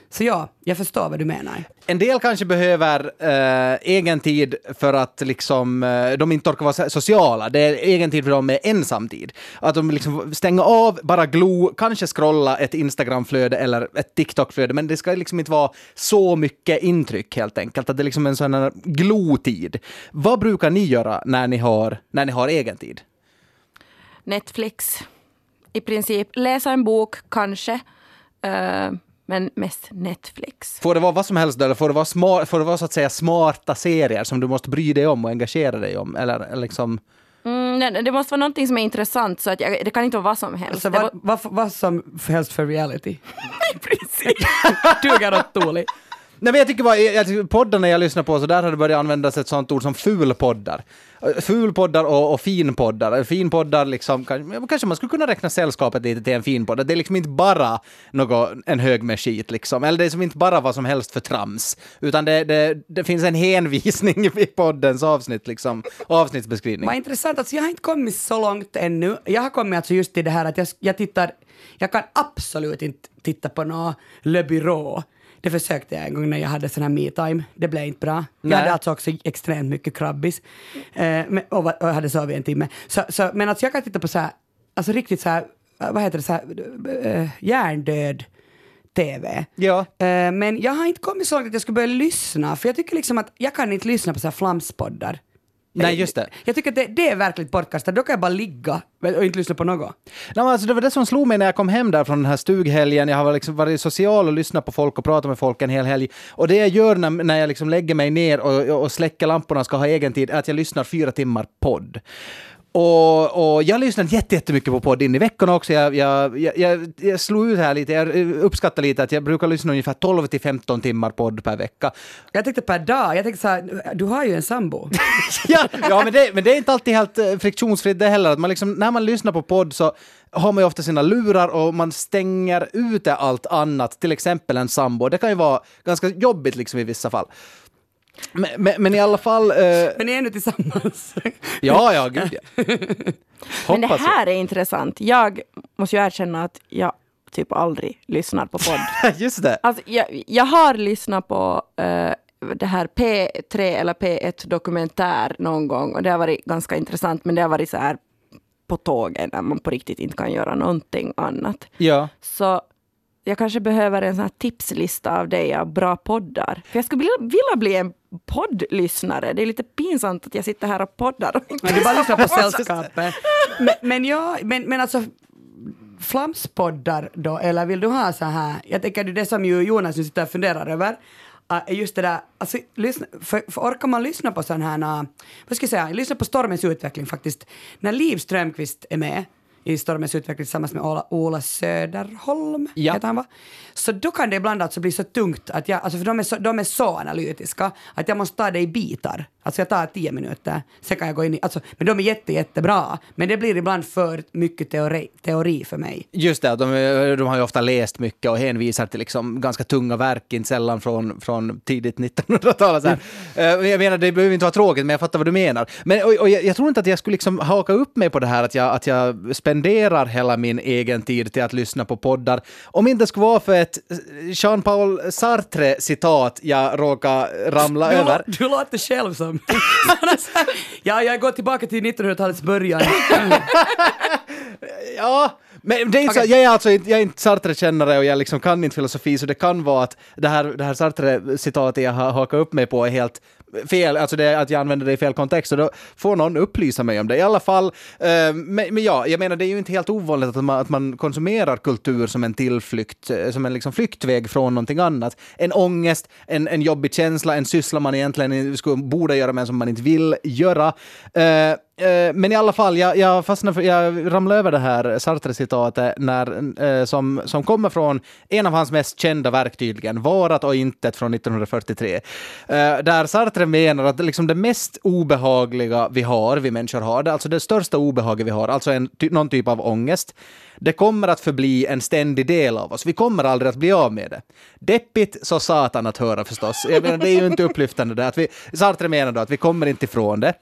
så ja, jag förstår vad du menar. En del kanske behöver eh, egen tid för att liksom, eh, de inte orkar vara sociala. Det är egen tid för dem med ensamtid. Att de liksom stänger av, bara glo, kanske scrolla ett Instagramflöde eller ett TikTok-flöde, men det ska liksom inte vara så mycket intryck helt enkelt. Att det är liksom en sån här glotid. Vad brukar ni göra när ni har, när ni har egen tid? Netflix. I princip läsa en bok, kanske. Uh, men mest Netflix. Får det vara vad som helst eller får det vara, smart, får det vara så att säga smarta serier som du måste bry dig om och engagera dig om? Eller liksom... Mm, nej, det måste vara någonting som är intressant, så att jag, det kan inte vara vad som helst. Alltså, vad, vad, vad som helst för reality? I princip. Duger åt Tuuli. Nej, men jag tycker bara, jag, poddarna jag lyssnar på, så där har det börjat användas ett sånt ord som fulpoddar. Fulpoddar och, och finpoddar. Finpoddar, liksom, kanske man skulle kunna räkna sällskapet lite till en finpodd. Det är liksom inte bara något, en hög med skit, liksom. eller det är som inte bara vad som helst för trams, utan det, det, det finns en hänvisning i poddens avsnitt, liksom, avsnittsbeskrivning. Vad intressant, alltså jag har inte kommit så långt ännu. Jag har kommit alltså just till det här att jag, jag tittar, jag kan absolut inte titta på något Le Bureau det försökte jag en gång när jag hade sån här me-time. Det blev inte bra. Nej. Jag hade alltså också extremt mycket krabbis eh, och, och hade sovit en timme. Så, så, men alltså jag kan titta på så här, alltså riktigt så här, vad heter det, så här, äh, hjärndöd TV. Ja. Äh, men jag har inte kommit så långt att jag skulle börja lyssna, för jag tycker liksom att jag kan inte lyssna på så här flamspoddar. Nej, just det. Jag tycker att det, det är verkligen bortkastat. Då kan jag bara ligga och inte lyssna på något. Nej, alltså det var det som slog mig när jag kom hem där från den här stughelgen. Jag har liksom varit social och lyssnat på folk och pratat med folk en hel helg. Och det jag gör när, när jag liksom lägger mig ner och, och släcker lamporna och ska ha egen tid är att jag lyssnar fyra timmar podd. Och, och jag lyssnat jättemycket på podd in i veckorna också. Jag, jag, jag, jag, slog ut här lite, jag uppskattar lite att jag brukar lyssna ungefär 12 till 15 timmar podd per vecka. Jag tänkte per dag, jag tänkte så här, du har ju en sambo. ja, ja men, det, men det är inte alltid helt eh, friktionsfritt det heller. Att man liksom, när man lyssnar på podd så har man ju ofta sina lurar och man stänger ute allt annat, till exempel en sambo. Det kan ju vara ganska jobbigt liksom i vissa fall. Men, men, men, i alla fall... Eh... Men ni är nu tillsammans? ja, ja, gud ja. men det här är intressant. Jag måste ju erkänna att jag typ aldrig lyssnar på podd. Just det. Alltså, jag, jag har lyssnat på uh, det här P3 eller P1 dokumentär någon gång och det har varit ganska intressant men det har varit så här på tåget när man på riktigt inte kan göra någonting annat. Ja. Så jag kanske behöver en sån här tipslista av dig av bra poddar. För jag skulle vilja, vilja bli en poddlyssnare. Det är lite pinsamt att jag sitter här och poddar. Och inte du bara lyssnar på sällskapet. Men, men, ja, men, men alltså flamspoddar då, eller vill du ha så här, jag tänker det som ju Jonas nu sitter och funderar över, är just det där, alltså, lyssna, för, för orkar man lyssna på sån här, vad ska jag säga, lyssna på Stormens utveckling faktiskt, när Liv Strömqvist är med, i Stormens utveckling tillsammans med Ola, Ola Söderholm, ja. heter han va? Så då kan det ibland alltså bli så tungt att jag, alltså för de är, så, de är så analytiska att jag måste ta det i bitar. Alltså jag tar tio minuter, sen kan jag gå in i, alltså, men de är jätte, jättebra. Men det blir ibland för mycket teori, teori för mig. Just det, de, de har ju ofta läst mycket och hänvisar till liksom ganska tunga verk, inte sällan från, från tidigt 1900-tal. Mm. jag menar, det behöver inte vara tråkigt, men jag fattar vad du menar. Men, och, och jag, jag, tror inte att jag skulle liksom haka upp mig på det här att jag, att jag spenderar hela min egen tid till att lyssna på poddar. Om inte det skulle vara för ett Jean-Paul Sartre-citat jag råkar ramla du, över. Du låter själv som... ja, jag går tillbaka till 1900-talets början. ja, men det är okay. så, jag är alltså inte, jag är inte Sartre-kännare och jag liksom kan inte filosofi, så det kan vara att det här, det här Sartre-citatet jag har hakat upp mig på är helt fel, alltså det, att jag använder det i fel kontext, så då får någon upplysa mig om det. I alla fall, eh, men, men, ja, jag menar det är ju inte helt ovanligt att man, att man konsumerar kultur som en tillflykt, eh, som en liksom flyktväg från någonting annat. En ångest, en, en jobbig känsla, en syssla man egentligen skulle, borde göra men som man inte vill göra. Eh, Eh, men i alla fall, jag, jag fastnade för, jag ramlade över det här Sartre-citatet när, eh, som, som kommer från en av hans mest kända verk tydligen, Varat och intet från 1943. Eh, där Sartre menar att liksom det mest obehagliga vi har, vi människor har, det, alltså det största obehaget vi har, alltså en, ty, någon typ av ångest, det kommer att förbli en ständig del av oss. Vi kommer aldrig att bli av med det. Deppigt så satan att höra förstås. Jag menar, det är ju inte upplyftande det. Att vi, Sartre menar då att vi kommer inte ifrån det.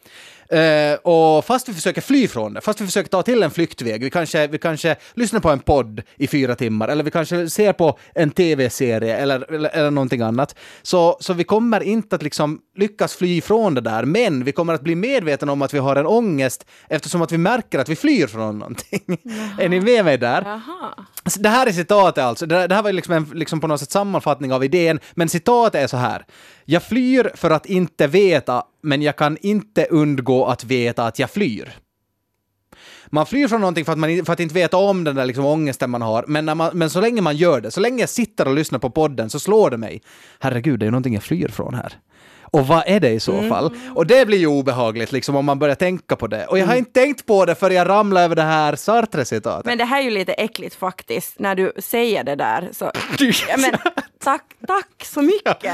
Eh, och fast vi försöker fly från det, fast vi försöker ta till en flyktväg, vi kanske, vi kanske lyssnar på en podd i fyra timmar, eller vi kanske ser på en tv-serie eller, eller, eller någonting annat, så, så vi kommer inte att liksom lyckas fly från det där, men vi kommer att bli medvetna om att vi har en ångest eftersom att vi märker att vi flyr från någonting. är ni med mig där? Jaha. Det här är citatet alltså. Det, det här var liksom, en, liksom på något sätt sammanfattning av idén, men citatet är så här. Jag flyr för att inte veta, men jag kan inte undgå att veta att jag flyr. Man flyr från någonting för att, man, för att inte veta om den där liksom ångesten man har, men, när man, men så länge man gör det, så länge jag sitter och lyssnar på podden så slår det mig. Herregud, det är någonting jag flyr från här. Och vad är det i så fall? Och det blir ju obehagligt liksom om man börjar tänka på det. Och jag har inte tänkt på det för jag ramlade över det här Sartre-citatet. Men det här är ju lite äckligt faktiskt, när du säger det där. Så, ja, men, tack, tack så mycket.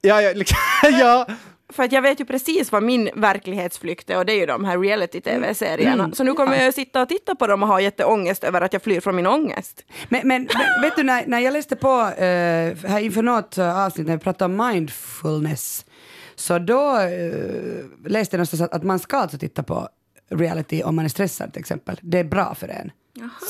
Ja, ja, liksom, ja. För att jag vet ju precis vad min verklighetsflykt är och det är ju de här reality-tv-serierna. Så nu kommer jag att sitta och titta på dem och ha jätteångest över att jag flyr från min ångest. Men, men, men vet du, när, när jag läste på eh, här inför något eh, avsnitt när vi pratade om mindfulness, så då eh, läste jag någonstans att, att man ska alltså titta på reality om man är stressad till exempel. Det är bra för en.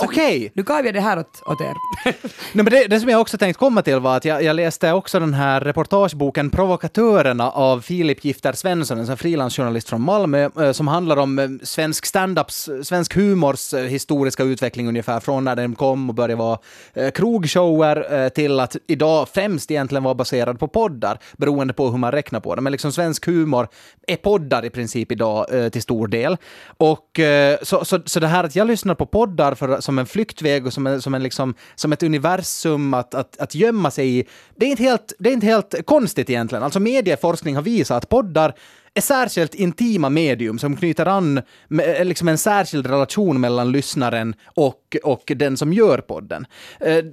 Okej. Nu gav jag det här åt, åt er. Nej, men det, det som jag också tänkt komma till var att jag, jag läste också den här reportageboken Provokatörerna av Filip Gifter Svensson, en frilansjournalist från Malmö, eh, som handlar om eh, svensk standups, svensk humors eh, historiska utveckling ungefär från när den kom och började vara eh, krogshower eh, till att idag främst egentligen vara baserad på poddar, beroende på hur man räknar på det. Men liksom svensk humor är poddar i princip idag eh, till stor del. Och eh, så, så, så det här att jag lyssnar på poddar för, som en flyktväg och som, en, som, en liksom, som ett universum att, att, att gömma sig i, det är, inte helt, det är inte helt konstigt egentligen. Alltså medieforskning har visat att poddar är särskilt intima medium som knyter an med eh, liksom en särskild relation mellan lyssnaren och, och den som gör podden. Eh, eh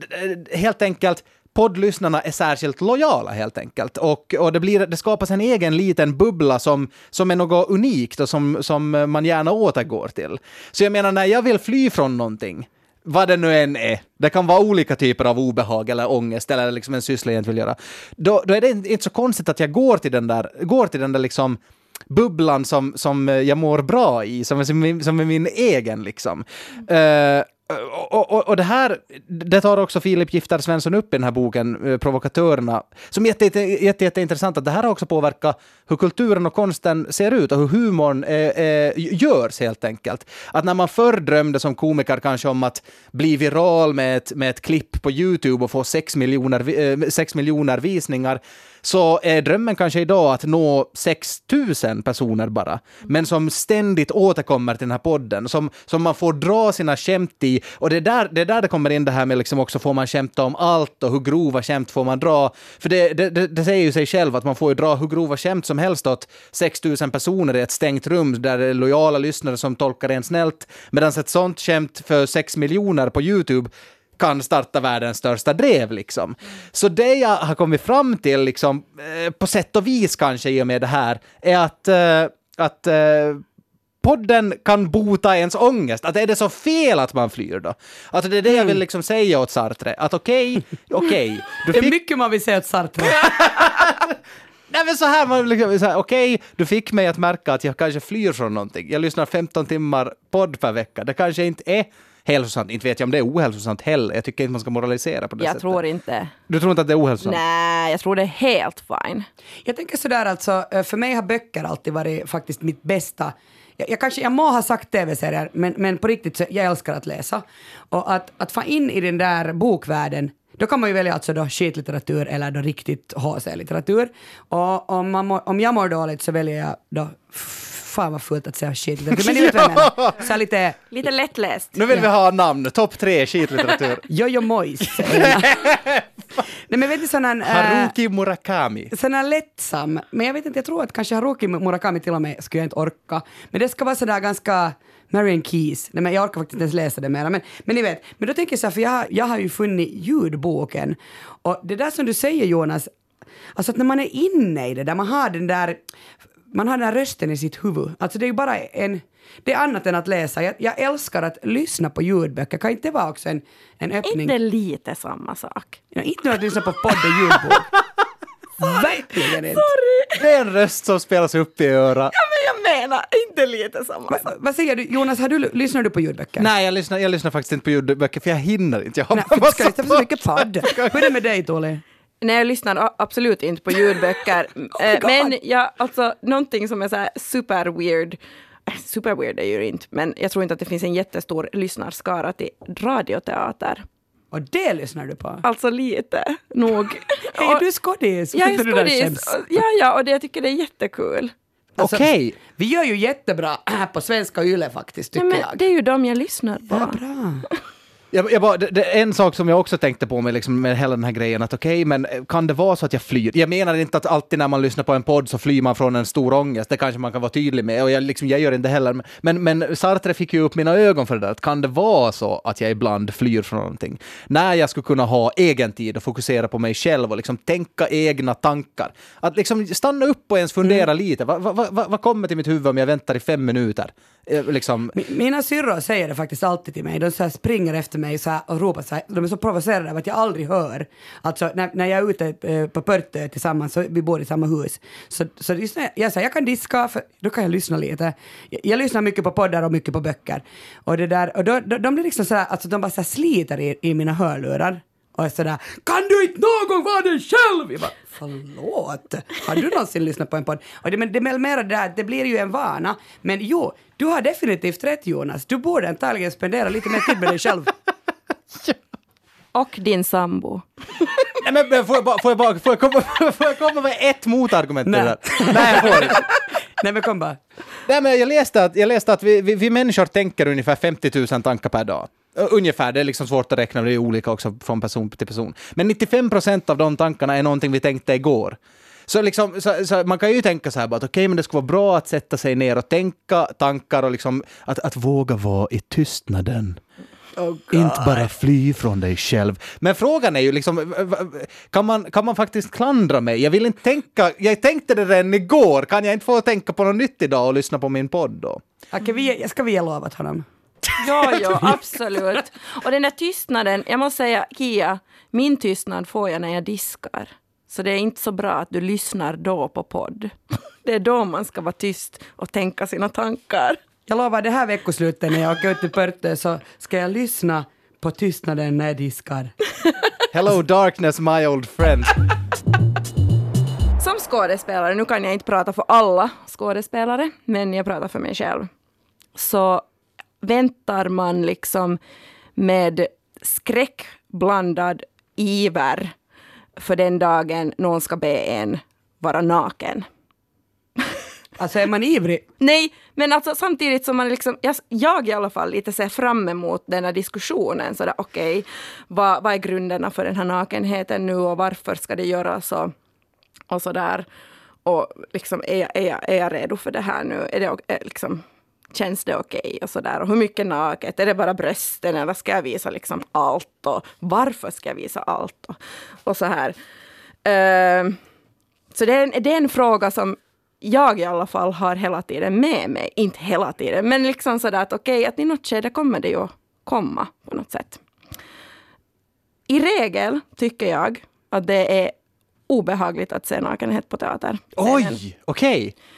helt enkelt, poddlyssnarna är särskilt lojala helt enkelt. Och, och det, blir, det skapas en egen liten bubbla som, som är något unikt och som, som man gärna återgår till. Så jag menar, när jag vill fly från någonting, vad det nu än är, det kan vara olika typer av obehag eller ångest eller liksom en syssla jag inte vill göra, då, då är det inte så konstigt att jag går till den där, går till den där liksom bubblan som, som jag mår bra i, som är, som som är min egen liksom. Uh, Eh, och, och, och det här, det tar också Filip Gifter Svensson upp i den här boken, eh, Provokatörerna, som är jätte, jätte, jätte, jätteintressant att det här har också påverkat hur kulturen och konsten ser ut och hur humorn eh, eh görs helt enkelt. Att när man förr drömde som komiker kanske om att bli viral med ett, med ett klipp på YouTube och få sex miljoner, eh, miljoner visningar, så är drömmen kanske idag att nå 6 000 personer bara, men som ständigt återkommer till den här podden, som, som man får dra sina skämt i. Och det är där det, är där det kommer in det här med liksom också får man skämta om allt och hur grova skämt får man dra. För det, det, det, det säger ju sig själv att man får ju dra hur grova skämt som helst åt 6 000 personer i ett stängt rum där det är lojala lyssnare som tolkar en snällt, medan ett sånt skämt för 6 miljoner på YouTube kan starta världens största drev liksom. Så det jag har kommit fram till, liksom, eh, på sätt och vis kanske i och med det här, är att, eh, att eh, podden kan bota ens ångest. Att är det så fel att man flyr då? Att det är det jag vill liksom säga åt Sartre, att okej, okej, du Det är fick mycket man vill säga åt Sartre. Nej men så här, man liksom, så här, okej, du fick mig att märka att jag kanske flyr från någonting. Jag lyssnar 15 timmar podd per vecka. Det kanske inte är hälsosamt. Inte vet jag om det är ohälsosamt heller. Jag tycker inte man ska moralisera på det Jag sättet. tror inte. Du tror inte att det är ohälsosamt? Nej, jag tror det är helt fine. Jag tänker sådär alltså, eh, för mig har böcker alltid varit faktiskt mitt bästa jag, jag, kanske, jag må ha sagt tv-serier, men, men på riktigt så jag älskar att läsa. Och att, att få in i den där bokvärlden, då kan man ju välja alltså då skitlitteratur eller då riktigt HC-litteratur. Och om, man mår, om jag mår dåligt så väljer jag då, fan vad fullt att säga skitlitteratur, men ni vet vad jag menar. Så här lite Lite lättläst. Nu vill vi ha namn, topp tre skitlitteratur. Jojo Mois. Nej men vet du sån här... äh, Haruki Murakami. sån här lättsam, men jag vet inte, jag tror att kanske Haruki Murakami till och med skulle jag inte orka. Men det ska vara sådär ganska Marian Keys, nej men jag orkar faktiskt inte ens läsa det mera. Men, men ni vet, men då tänker jag så här, för jag, jag har ju funnit ljudboken. Och det där som du säger Jonas, alltså att när man är inne i det där, man har den där, man har den där rösten i sitt huvud. Alltså det är ju bara en, det är annat än att läsa. Jag, jag älskar att lyssna på ljudböcker, kan inte det vara också en, en öppning? Inte lite samma sak. Ja, inte att lyssna på podd och ljudbok. Verkligen inte. Det är en röst som spelas upp i örat. Ja, men jag menar inte lite samma Va, sak. vad säger du, Jonas, har du, lyssnar du på ljudböcker? Nej, jag lyssnar, jag lyssnar faktiskt inte på ljudböcker för jag hinner inte. Jag har Nej, ska lyssna på så mycket podd. Hur är det med dig, Tuuli? Nej, jag lyssnar absolut inte på ljudböcker. Eh, men jag, alltså, någonting som är så här super weird, super weird är ju inte, men jag tror inte att det finns en jättestor lyssnarskara till radioteater. Och det lyssnar du på? Alltså lite, nog. Är Och- du skådis? jag är skådis. känns? Ja, ja, och det, jag tycker det är jättekul. Alltså, Okej. Vi gör ju jättebra här på svenska YLE faktiskt, tycker men jag. det är ju de jag lyssnar på. Ja, bra. Jag, jag bara, det, det en sak som jag också tänkte på med, liksom, med hela den här grejen, att okej, men kan det vara så att jag flyr? Jag menar inte att alltid när man lyssnar på en podd så flyr man från en stor ångest, det kanske man kan vara tydlig med, och jag, liksom, jag gör inte heller, men, men Sartre fick ju upp mina ögon för det där, att kan det vara så att jag ibland flyr från någonting? När jag skulle kunna ha egen tid och fokusera på mig själv och liksom tänka egna tankar. Att liksom stanna upp och ens fundera lite, vad, vad, vad, vad kommer till mitt huvud om jag väntar i fem minuter? Eh, Liksom, Mi- Mina syrror säger det faktiskt alltid till mig. De så springer efter mig så här och ropar så här. De är så provocerade av att jag aldrig hör. Alltså när, när jag är ute eh, på Pörtö tillsammans, så vi bor i samma hus. Så, så just när jag säger jag kan diska, för då kan jag lyssna lite. Jag, jag lyssnar mycket på poddar och mycket på böcker. Och, det där, och då, då, de blir liksom så här, alltså de bara så här sliter i, i mina hörlurar. Och så sådär, kan du inte någon gång vara dig själv? Jag bara, förlåt, har du någonsin lyssnat på en podd? Och det, men det är mer det där, det blir ju en vana. Men jo, du har definitivt rätt Jonas, du borde antagligen spendera lite mer tid med dig själv. Och din sambo. Nej, men, men får, jag bara, får, jag bara, får, jag komma, får jag komma med ett motargument till det där? Nej, jag får inte. Nej men kom bara. Nej, men jag läste att, jag läste att vi, vi, vi människor tänker ungefär 50 000 tankar per dag. Ungefär, det är liksom svårt att räkna, det är olika också från person till person. Men 95 procent av de tankarna är någonting vi tänkte igår. Så, liksom, så, så man kan ju tänka så här bara att okej, men det skulle vara bra att sätta sig ner och tänka tankar och liksom att, att våga vara i tystnaden. Inte bara fly från dig själv. Men frågan är ju liksom, kan man, kan man faktiskt klandra mig? Jag vill inte tänka, jag tänkte det redan igår, kan jag inte få tänka på något nytt idag och lyssna på min podd då? Okej, vi, ska vi ge lovat honom? Ja, ja, absolut. Och den där tystnaden, jag måste säga, Kia, min tystnad får jag när jag diskar. Så det är inte så bra att du lyssnar då på podd. Det är då man ska vara tyst och tänka sina tankar. Jag lovar, det här veckoslutet när jag åker ut till Pörtö så ska jag lyssna på tystnaden när jag diskar. Hello darkness my old friend. Som skådespelare, nu kan jag inte prata för alla skådespelare, men jag pratar för mig själv. Så väntar man liksom med skräckblandad iver för den dagen någon ska be en vara naken. Alltså är man ivrig? Nej, men alltså samtidigt som man liksom, jag, jag i alla fall lite ser fram emot den här diskussionen. Sådär, okej, vad, vad är grunderna för den här nakenheten nu och varför ska det göras och, och sådär. Och liksom, är jag, är, jag, är jag redo för det här nu? Är det, liksom, känns det okej och sådär? Och hur mycket naket? Är det bara brösten eller ska jag visa liksom allt? Och varför ska jag visa allt? Och, och så här. Ehm, så det är, en, det är en fråga som jag i alla fall har hela tiden med mig. Inte hela tiden, men liksom sådär att okej, att i något skede kommer det ju att komma på något sätt. I regel tycker jag att det är obehagligt att se nakenhet på teater. Oj, okej. Eh,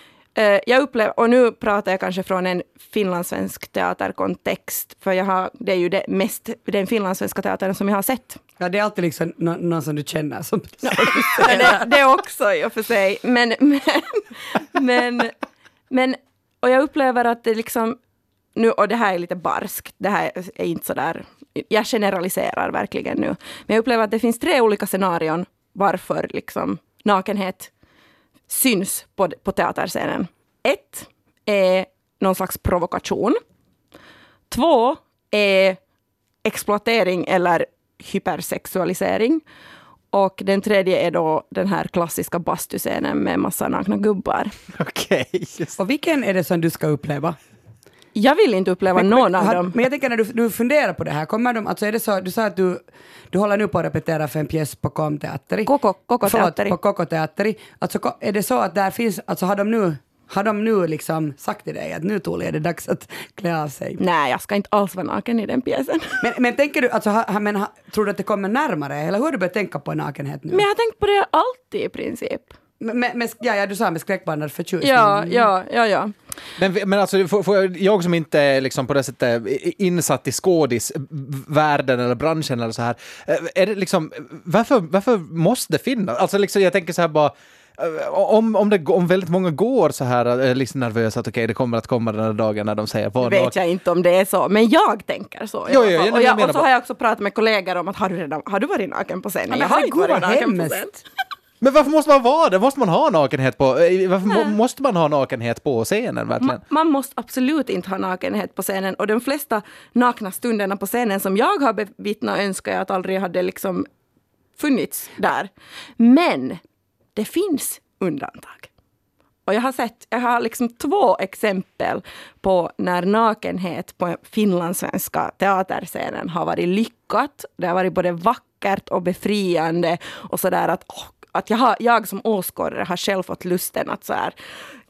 jag upplever, och nu pratar jag kanske från en finlandssvensk teaterkontext, för jag har, det är ju det mest, den finlandssvenska teatern som jag har sett. Ja, det är alltid liksom nå- någon som du känner som... Men det, det också i och för sig. Men, men, men, men, och jag upplever att det liksom, nu, och det här är lite barskt, det här är inte så där, jag generaliserar verkligen nu, men jag upplever att det finns tre olika scenarion varför liksom nakenhet syns på, på teaterscenen. Ett är någon slags provokation. Två är exploatering eller hypersexualisering. Och den tredje är då den här klassiska bastuscenen med massa nakna gubbar. Okej. just- Och vilken är det som du ska uppleva? Jag vill inte uppleva någon av har- dem. men jag tänker när du, du funderar på det här, kommer de, alltså är det så, du sa att du, du håller nu på att repetera för en pjäs på Komteatteri. Koko, Koko Förlåt, Teatteri. på Koko Teatteri. Alltså är det så att där finns, alltså har de nu, har de nu liksom sagt till dig att nu Tuuli är det dags att klä av sig? Nej, jag ska inte alls vara naken i den pjäsen. Men, men tänker du, alltså, ha- men, ha, tror du att det kommer närmare, eller hur har du börjat tänka på nakenhet nu? Men jag har tänkt på det alltid i princip. Med, med, ja, ja, du sa med skräckblandad förtjusning. Ja, ja, ja, ja. Men, men alltså, får, får jag, som inte är liksom på det sättet insatt i skådisvärlden eller branschen eller så här, eh, är det liksom, varför, varför måste det finnas? Alltså liksom, jag tänker så här bara, eh, om, om, det, om väldigt många går så här, är liksom nervösa att okej, okay, det kommer att komma den här dagen när de säger vad vet jag inte om det är så, men jag tänker så. Jo, jo, jag, och, jag, jag och så har jag också pratat med kollegor om att har du, redan, har du varit naken på scenen? Men jag har inte varit naken hemskt. på scen. Men varför måste man vara det? Måste man ha nakenhet på, eh, varför må, måste man ha nakenhet på scenen verkligen? Man, man måste absolut inte ha nakenhet på scenen och de flesta nakna stunderna på scenen som jag har bevittnat önskar jag att aldrig hade liksom funnits där. Men det finns undantag. Och jag har sett, jag har liksom två exempel på när nakenhet på finlandssvenska teaterscenen har varit lyckat. Det har varit både vackert och befriande och sådär att oh, att jag, har, jag som åskådare har själv fått lusten att så här,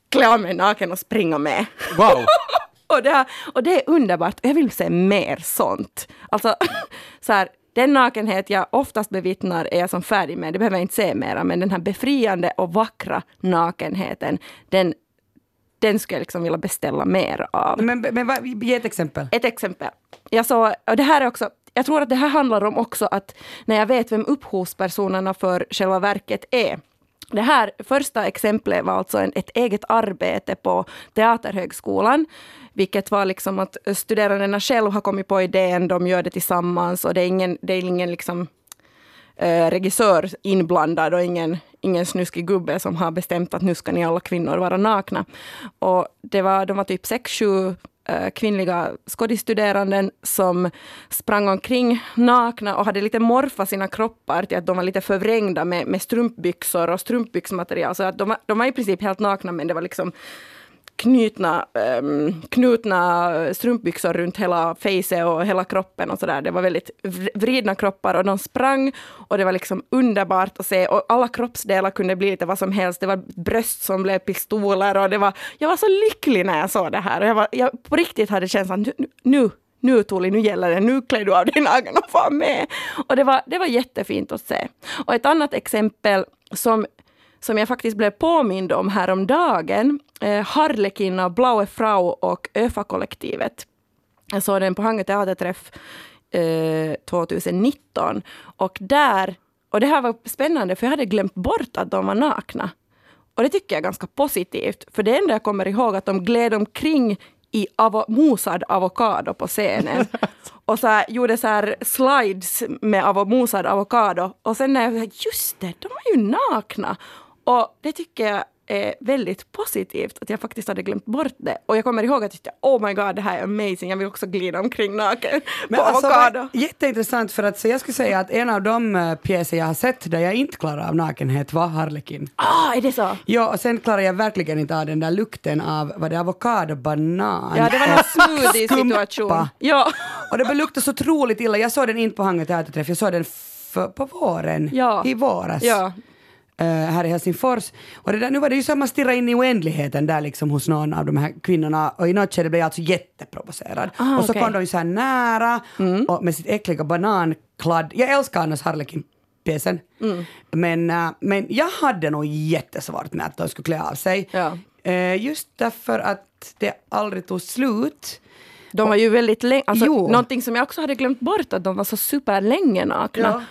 klä av mig naken och springa med. Wow! och, det, och det är underbart. Jag vill se mer sånt. Alltså, så här, den nakenhet jag oftast bevittnar är jag som färdig med, det behöver jag inte se mera, men den här befriande och vackra nakenheten, den, den skulle jag liksom vilja beställa mer av. Men, men ge ett exempel. Ett exempel. Jag såg, och det här är också, jag tror att det här handlar om också att när jag vet vem upphovspersonerna för själva verket är. Det här första exemplet var alltså en, ett eget arbete på Teaterhögskolan, vilket var liksom att studerandena själva har kommit på idén, de gör det tillsammans och det är ingen, det är ingen liksom, eh, regissör inblandad och ingen, ingen snuskig gubbe som har bestämt att nu ska ni alla kvinnor vara nakna. Och det var, de var typ sex, sju Eh, kvinnliga skådisstuderanden som sprang omkring nakna och hade lite morfat sina kroppar till att de var lite förvrängda med, med strumpbyxor och strumpbyxmaterial. Så att de, var, de var i princip helt nakna men det var liksom knutna, um, knutna strumpbyxor runt hela fejset och hela kroppen och sådär. Det var väldigt vridna kroppar och de sprang och det var liksom underbart att se och alla kroppsdelar kunde bli lite vad som helst. Det var bröst som blev pistoler och det var, jag var så lycklig när jag såg det här och jag, var, jag på riktigt hade känslan nu, nu nu Tuli, nu gäller det, nu klär du av dig naken och far med. Och det var, det var jättefint att se. Och ett annat exempel som som jag faktiskt blev påmind om häromdagen. Eh, Harlekin av Blaue Frau och ÖFA-kollektivet. Jag såg den på Hangö teaterträff eh, 2019. Och där, och det här var spännande för jag hade glömt bort att de var nakna. Och det tycker jag är ganska positivt, för det enda jag kommer ihåg att de gled omkring i avo mosad avokado på scenen. och så här, gjorde så här slides med avo mosad avokado. Och sen när jag just det, de var ju nakna. Och det tycker jag är väldigt positivt att jag faktiskt hade glömt bort det. Och jag kommer ihåg att jag tyckte oh my god det här är amazing, jag vill också glida omkring naken Men på alltså, avokado. Jätteintressant för att så jag skulle säga att en av de uh, pjäser jag har sett där jag inte klarar av nakenhet var Harlekin. Ah, är det så? Ja, och sen klarar jag verkligen inte av den där lukten av, vad det avokado, banan Ja, det var någon smoothie-situation. Ja. Och det luktade så otroligt illa. Jag såg den inte på Hangö teaterträff, jag såg den för, på våren, Ja. i våras. ja. Eh, här i Helsingfors. Och det där, nu var det ju som att stirra in i oändligheten där liksom hos någon av de här kvinnorna och i något skede blev jag alltså jätteprovocerad. Ah, och så okej. kom de ju så här nära och med sitt äckliga banankladd. Jag älskar annars Harlekin pjäsen. Men, äh, men jag hade nog jättesvårt med att de skulle klä av sig. Ja. Eh, just därför att det aldrig tog slut. De var ju väldigt länge, alltså, Jo. någonting som jag också hade glömt bort, att de var så superlänge nakna.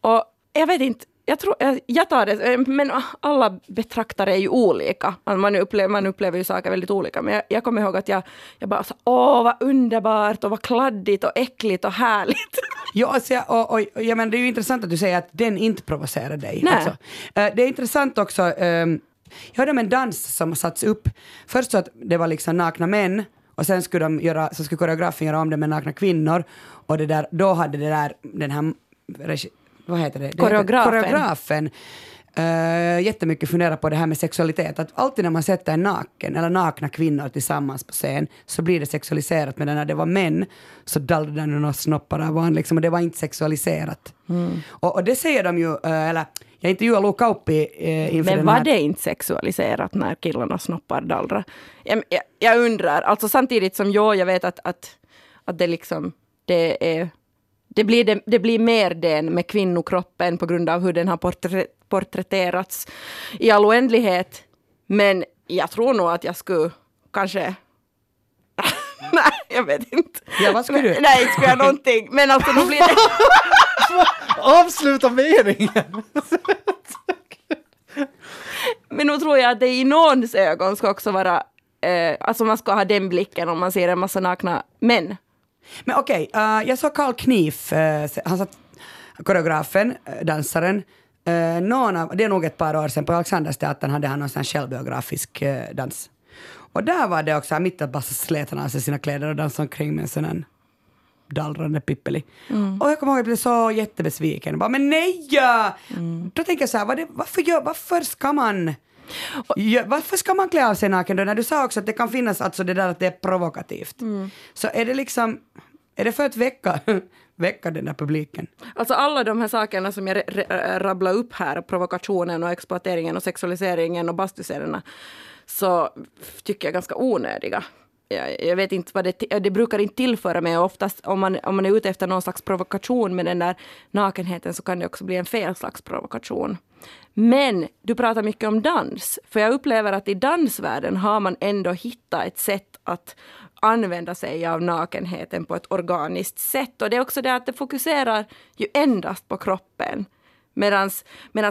Och jag vet inte, jag, tror, jag, jag tar det, eh, men alla betraktare är ju olika. Man upplever, man upplever ju saker väldigt olika. Men jag, jag kommer ihåg att jag, jag bara så, åh vad underbart och vad kladdigt och äckligt och härligt. Ja, alltså, jag- och, och, och, ja, men det är ju intressant att du säger att den inte provocerar dig. Nej. Alltså. Eh, det är intressant också, ehm, jag hörde om en dans som har satts upp, först så att det var liksom nakna män och sen skulle, de göra, så skulle koreografen göra om det med nakna kvinnor och det där, då hade det där, den här, vad heter det? det Koreografen. Heter, koreografen Uh, jättemycket funderat på det här med sexualitet. Att alltid när man sätter en naken eller nakna kvinnor tillsammans på scen så blir det sexualiserat. Men när det var män så dallrade det några snoppar av han liksom, och det var inte sexualiserat. Och, och det säger de ju, uh, eller jag intervjuade Lo Kauppi uh, inför Men var här. det inte sexualiserat när killarna snoppar dallra? Jag, jag, jag undrar, alltså samtidigt som jag, jag vet att, att, att det liksom, det är det blir, det, det blir mer den med kvinnokroppen på grund av hur den har porträ, porträtterats i all oändlighet. Men jag tror nog att jag skulle kanske Nej, jag vet inte. Ja, vad skulle du? Nej, inte skulle jag någonting. Men alltså, då blir det... Avsluta meningen! Men nu tror jag att det i någons ögon ska också vara... Eh, alltså man ska ha den blicken om man ser en massa nakna män. Men okej, eh, jag såg Karl Knif, eh, han satt, koreografen, eh, dansaren, uh, någon av, det är nog ett par år sedan, på Alexandersteatern hade han någon sån självbiografisk eh, dans. Och där var det också, mitt att bara slet han av sig sina kläder och dansade omkring med en sån här dallrande pippeli. Och jag kommer ihåg att jag blev så jättebesviken. Bara, men nej! Då tänker jag så här, vad det, varför, gör, varför ska man Ja, varför ska man klä av sig naken då? När du sa också att det kan finnas alltså det där att det är provokativt. Så är det liksom, är det för att väcka, väcka den där publiken? Alltså alla de här sakerna som jag rabblade upp här, provokationen och exploateringen och sexualiseringen och bastuscenerna, så tycker jag är ganska onödiga. Jag, vet inte vad det, det brukar inte tillföra mig och oftast om man, om man är ute efter någon slags provokation med den där nakenheten så kan det också bli en fel slags provokation. Men du pratar mycket om dans, för jag upplever att i dansvärlden har man ändå hittat ett sätt att använda sig av nakenheten på ett organiskt sätt. Och det är också det att det fokuserar ju endast på kroppen. Medan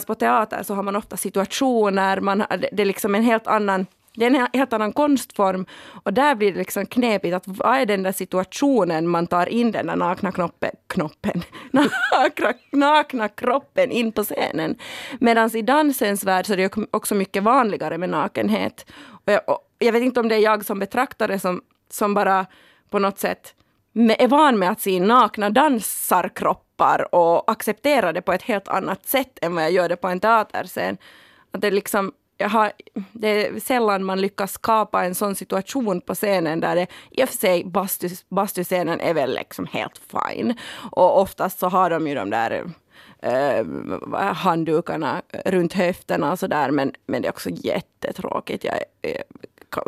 på teater så har man ofta situationer, man, det är liksom en helt annan det är en helt annan konstform och där blir det liksom knepigt att vad är den där situationen man tar in den där nakna knoppen, knoppen, nakna, nakna kroppen in på scenen. Medan i dansens värld så är det också mycket vanligare med nakenhet. Och jag, och jag vet inte om det är jag som betraktare som, som bara på något sätt med, är van med att se nakna dansarkroppar och acceptera det på ett helt annat sätt än vad jag gör det på en teaterscen. Att det, liksom, jag har, det är sällan man lyckas skapa en sån situation på scenen där det i och för sig bastus, bastuscenen är väl liksom helt fine. Och oftast så har de ju de där eh, handdukarna runt höfterna och sådär men, men det är också jättetråkigt. Jag, jag,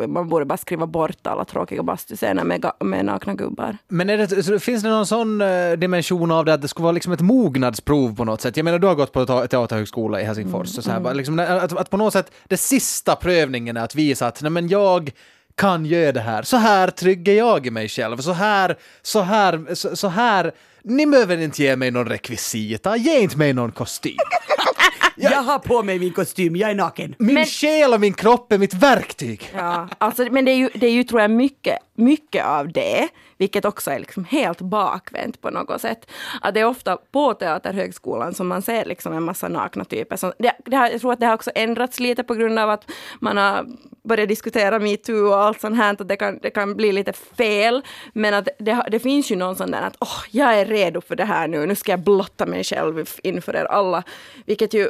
man borde bara skriva bort alla tråkiga bastuscener med, med nakna gubbar. Men är det, finns det någon sån eh, dimension av det att det skulle vara liksom ett mognadsprov på något sätt? Jag menar, du har gått på te- teaterhögskola i Helsingfors. och så här, bara liksom, att, att på något sätt, det sista prövningen är att visa att nej, men jag kan göra det här. Så här trygg är jag i mig själv. Så här, så här, så, så här. Ni behöver inte ge mig någon rekvisita. Ge inte mig någon kostym. Jag har på mig min kostym, jag är naken. Min Men- själ och min kropp är mitt verktyg. Ja, alltså, men det är ju, det är ju tror jag mycket, mycket av det, vilket också är liksom helt bakvänt på något sätt. Att det är ofta på Teaterhögskolan som man ser liksom en massa nakna typer. Som, det, det har, jag tror att det har också ändrats lite på grund av att man har börjat diskutera metoo och allt sånt här, att det kan, det kan bli lite fel. Men att det, det finns ju någon sån där att åh, jag är redo för det här nu, nu ska jag blotta mig själv inför er alla. Vilket ju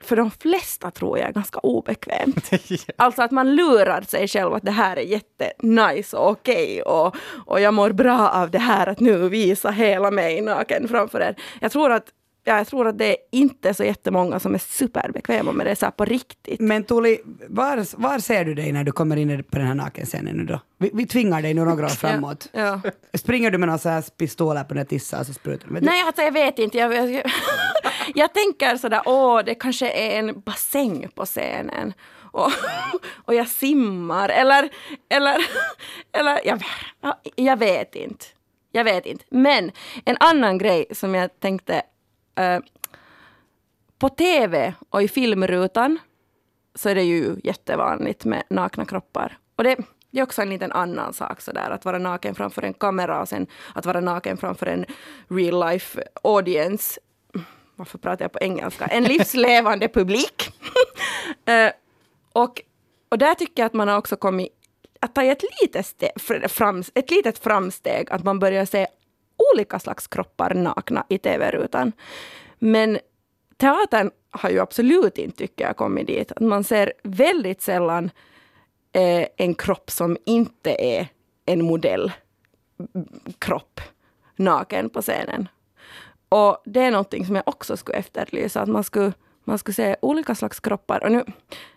för de flesta tror jag är ganska obekvämt. Alltså att man lurar sig själv att det här är jättenice och okej och, och jag mår bra av det här att nu visa hela mig naken framför er. Jag tror att, ja, jag tror att det är inte så jättemånga som är superbekväma med det så här på riktigt. Men Tuli, var, var ser du dig när du kommer in på den här nakenscenen nu då? Vi, vi tvingar dig nu några år framåt. Ja. Springer du med några så här pistoler på den här tissar så sprutar du? Nej, alltså jag vet inte. Jag, jag, jag tänker sådär, åh, det kanske är en bassäng på scenen. Och, och jag simmar, eller, eller, eller jag, jag vet inte. Jag vet inte. Men en annan grej som jag tänkte, eh, på tv och i filmrutan så är det ju jättevanligt med nakna kroppar. Och det, det är också en liten annan sak sådär, att vara naken framför en kamera och sen att vara naken framför en real life audience. Varför pratar jag på engelska? En livslevande publik. Eh, och, och där tycker jag att man har också kommit att ta ett litet, steg, fram, ett litet framsteg, att man börjar se olika slags kroppar nakna i tv-rutan. Men teatern har ju absolut inte, tycker jag, kommit dit. Att man ser väldigt sällan eh, en kropp som inte är en modellkropp naken på scenen. Och det är någonting som jag också skulle efterlysa, att man skulle, man skulle se olika slags kroppar. Och nu,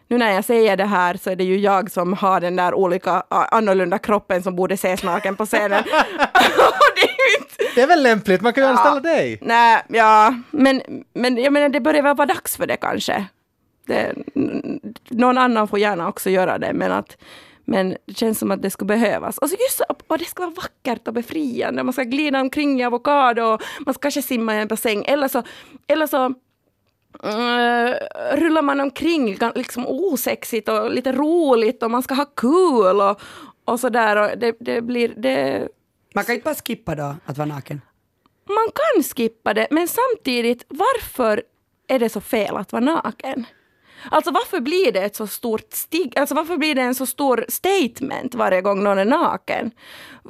nu när jag säger det här så är det ju jag som har den där olika annorlunda kroppen som borde ses naken på scenen. det är väl lämpligt, man kan ju anställa dig. Nej, ja, men, men jag menar det börjar väl vara dags för det kanske. Det, någon annan får gärna också göra det, men att men det känns som att det skulle behövas. Och, så just, så- och det ska vara vackert och befriande. Man ska glida omkring i avokado och man ska kanske simma i en bassäng. Eller så, eller så eh, rullar man omkring liksom osexigt och lite roligt och man ska ha kul och, och sådär. Och det, det blir... Det, Man kan inte bara skippa då att vara naken. man kan skippa det, men samtidigt, varför är det så fel att vara naken? Alltså varför blir det ett så stort stig, alltså varför blir det en så stor statement varje gång någon är naken?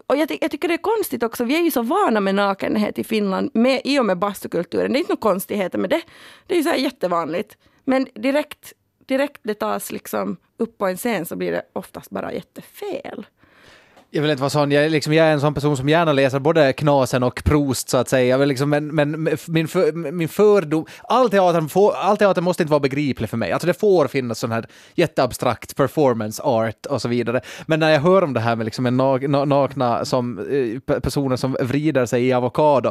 Och jag, ty- jag tycker det är konstigt också, vi är ju så vana med nakenhet i Finland med, i och med bastukulturen. Det är inte några konstigheter med det, det är ju så här jättevanligt. Men direkt, direkt det tas liksom upp på en scen så blir det oftast bara jättefel. Jag vill inte vara sån, jag är, liksom, jag är en sån person som gärna läser både Knasen och Proust så att säga. Jag vill liksom, men, men min, för, min fördom, all teater, får, all teater måste inte vara begriplig för mig. Alltså det får finnas sån här jätteabstrakt performance art och så vidare. Men när jag hör om det här med liksom en na, na, nakna som, eh, pe- personer som vrider sig i avokado.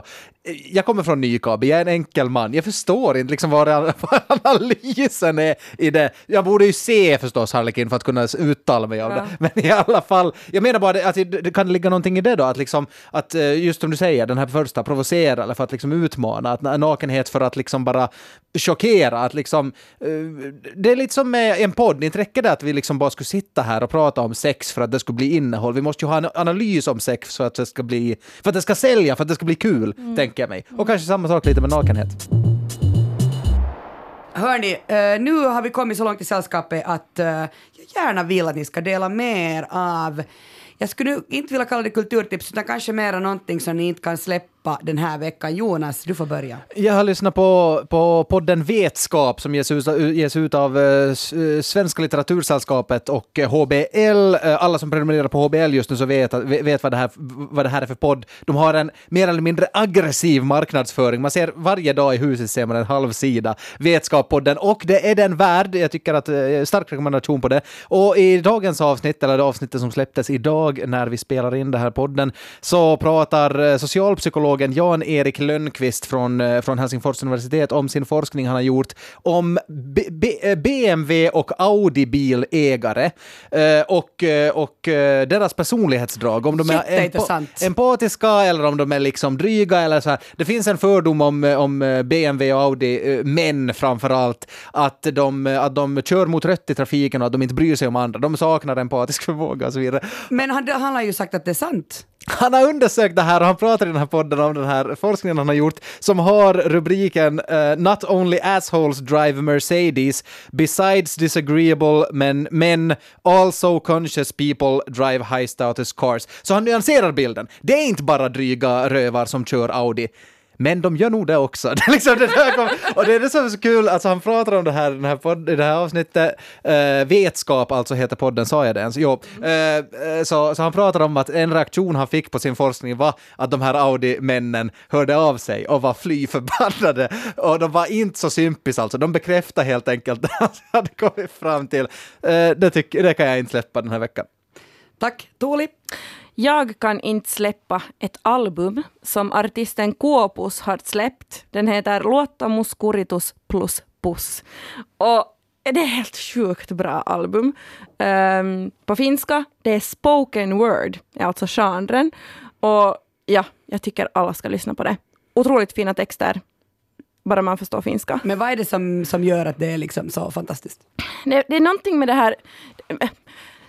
eh, Jag kommer från Nykabi, jag är en enkel man. Jag förstår inte liksom vad, vad analysen är i det. Jag borde ju se förstås Harlekin för att kunna uttala mig om Ja. det. Men i alla fall, jag menar bara det- att det, kan ligga någonting i det då, att liksom, att eh, just som du säger, den här första provocera eller för att liksom utmana, att na- nakenhet för att liksom bara chockera, att liksom, eh, det är lite som med en podd, inte räcker det att vi liksom bara skulle sitta här och prata om sex för att det skulle bli innehåll, vi måste ju ha en analys om sex för att det ska bli, för att det ska sälja, för att det ska bli kul, tänker jag mig. Och kanske samma sak lite med nakenhet. Hörni, eh, nu har vi kommit så långt i sällskapet att jag gärna vill att ni ska dela mer av jag skulle inte vilja kalla det kulturtips, utan kanske mera någonting som ni inte kan släppa den här veckan. Jonas, du får börja. Jag har lyssnat på, på podden Vetskap som ges ut, ges ut av eh, eh Svenska litteratursällskapet och eh, HBL. Eh, alla som prenumererar på HBL just nu så vet, vet vad, det här, vad det här är för podd. De har en mer eller mindre aggressiv marknadsföring. Man ser varje dag i huset ser man en halv sida Vetskap-podden och det är den värd. Jag tycker att stark rekommendation på det. Och i dagens avsnitt, eller det avsnittet som släpptes idag när vi spelar in den här podden, så pratar eh, socialpsykologen Jan-Erik Lönnqvist från, eh, från Helsingfors universitet om sin forskning han har gjort om B- B- eh, BMW och Audi-bilägare eh, och, och deras personlighetsdrag. Om de är empa- empatiska eller om de är liksom dryga eller så här. Det finns en fördom om, om BMW och Audi, män framför allt, att de, att de kör mot rött i trafiken och att de inte bryr sig om andra. De saknar empatisk förmåga och så vidare. Men han, han har ju sagt att det är sant. Han har undersökt det här och han pratar i den här podden om den här forskningen han har gjort som har rubriken uh, “Not only assholes drive Mercedes, besides disagreeable men, men also conscious people drive high status cars”. Så han nyanserar bilden. Det är inte bara dryga rövar som kör Audi. Men de gör nog det också. Liksom det kom, och det är det som är så kul, alltså han pratar om det här, den här podd, i det här avsnittet, eh, Vetskap alltså heter podden, sa jag det ens? Jo. Eh, så, så han pratar om att en reaktion han fick på sin forskning var att de här Audi-männen hörde av sig och var fly förbannade. Och de var inte så sympis alltså, de bekräftar helt enkelt det han hade kommit fram till. Eh, det, tyck, det kan jag inte släppa den här veckan. Tack, Tuuli. Jag kan inte släppa ett album som artisten Kuopus har släppt. Den heter Luottamus Kuritus plus Puss. Och det är ett helt sjukt bra album. Ehm, på finska, det är spoken word, alltså genren. Och ja, jag tycker alla ska lyssna på det. Otroligt fina texter, bara man förstår finska. Men vad är det som, som gör att det är liksom så fantastiskt? det, det är någonting med det här...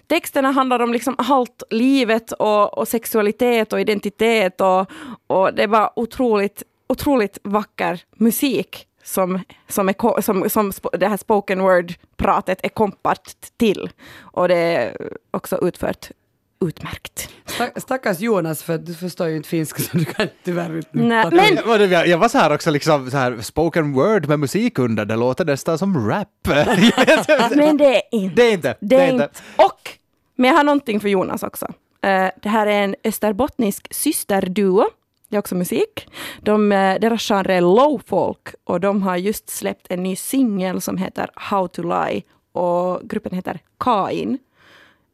Texterna handlar om liksom allt, livet och, och sexualitet och identitet och, och det var otroligt, otroligt vacker musik som, som, är, som, som det här spoken word-pratet är kompat till. Och det är också utfört utmärkt. Stack- Stackars Jonas, för du förstår ju inte finska så du kan tyvärr inte... Nej, men- Jag var, jag var så här också, liksom, så här, spoken word med musik under, det låter nästan som rap. Men det är inte. Det är inte. Det är inte. Och, men jag har någonting för Jonas också. Eh, det här är en österbottnisk systerduo. Det är också musik. De, eh, deras genre är low folk och de har just släppt en ny singel som heter How to lie och gruppen heter Kain.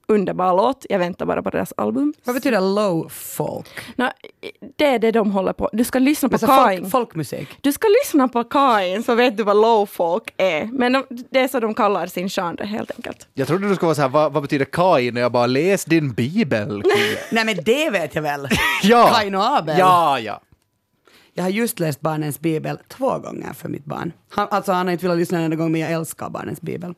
Underbar låt. Jag väntar bara på deras album. Vad betyder low folk? Nå, det är det de håller på. Du ska lyssna på Alltså Kain. folk, folkmusik? Du ska lyssna på Kain så vet du vad low folk är. Men de, det är så de kallar sin genre helt enkelt. Jag trodde du skulle vara så här, vad, vad betyder Kain? Och jag bara, läs din bibel. kille." Nej men det vet jag väl. ja. Kain och Abel. Ja, ja. Jag har just läst Barnens bibel två gånger för mitt barn. Han, alltså han har inte velat lyssna en enda gång men jag älskar Barnens bibel.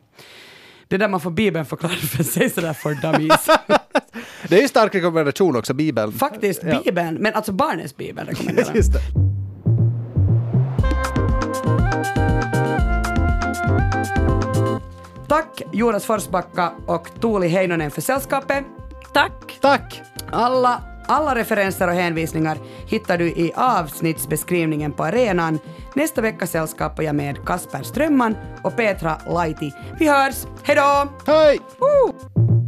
Det är där man får bibeln förklarad för sig sådär för dummies. Det är ju stark rekommendation också, bibeln. Faktiskt Ja. bibeln, men alltså barnens bibel rekommenderar Just det. Tack Jonas Forsbacka och Tuuli Heinonen för sällskapet. Tack! Tack! Alla, alla referenser och hänvisningar hittar du i avsnittsbeskrivningen på arenan. Nästa vecka sällskapar jag med Kasper Strömman och Petra Laiti. Vi hörs, hejdå! Hej! Woo!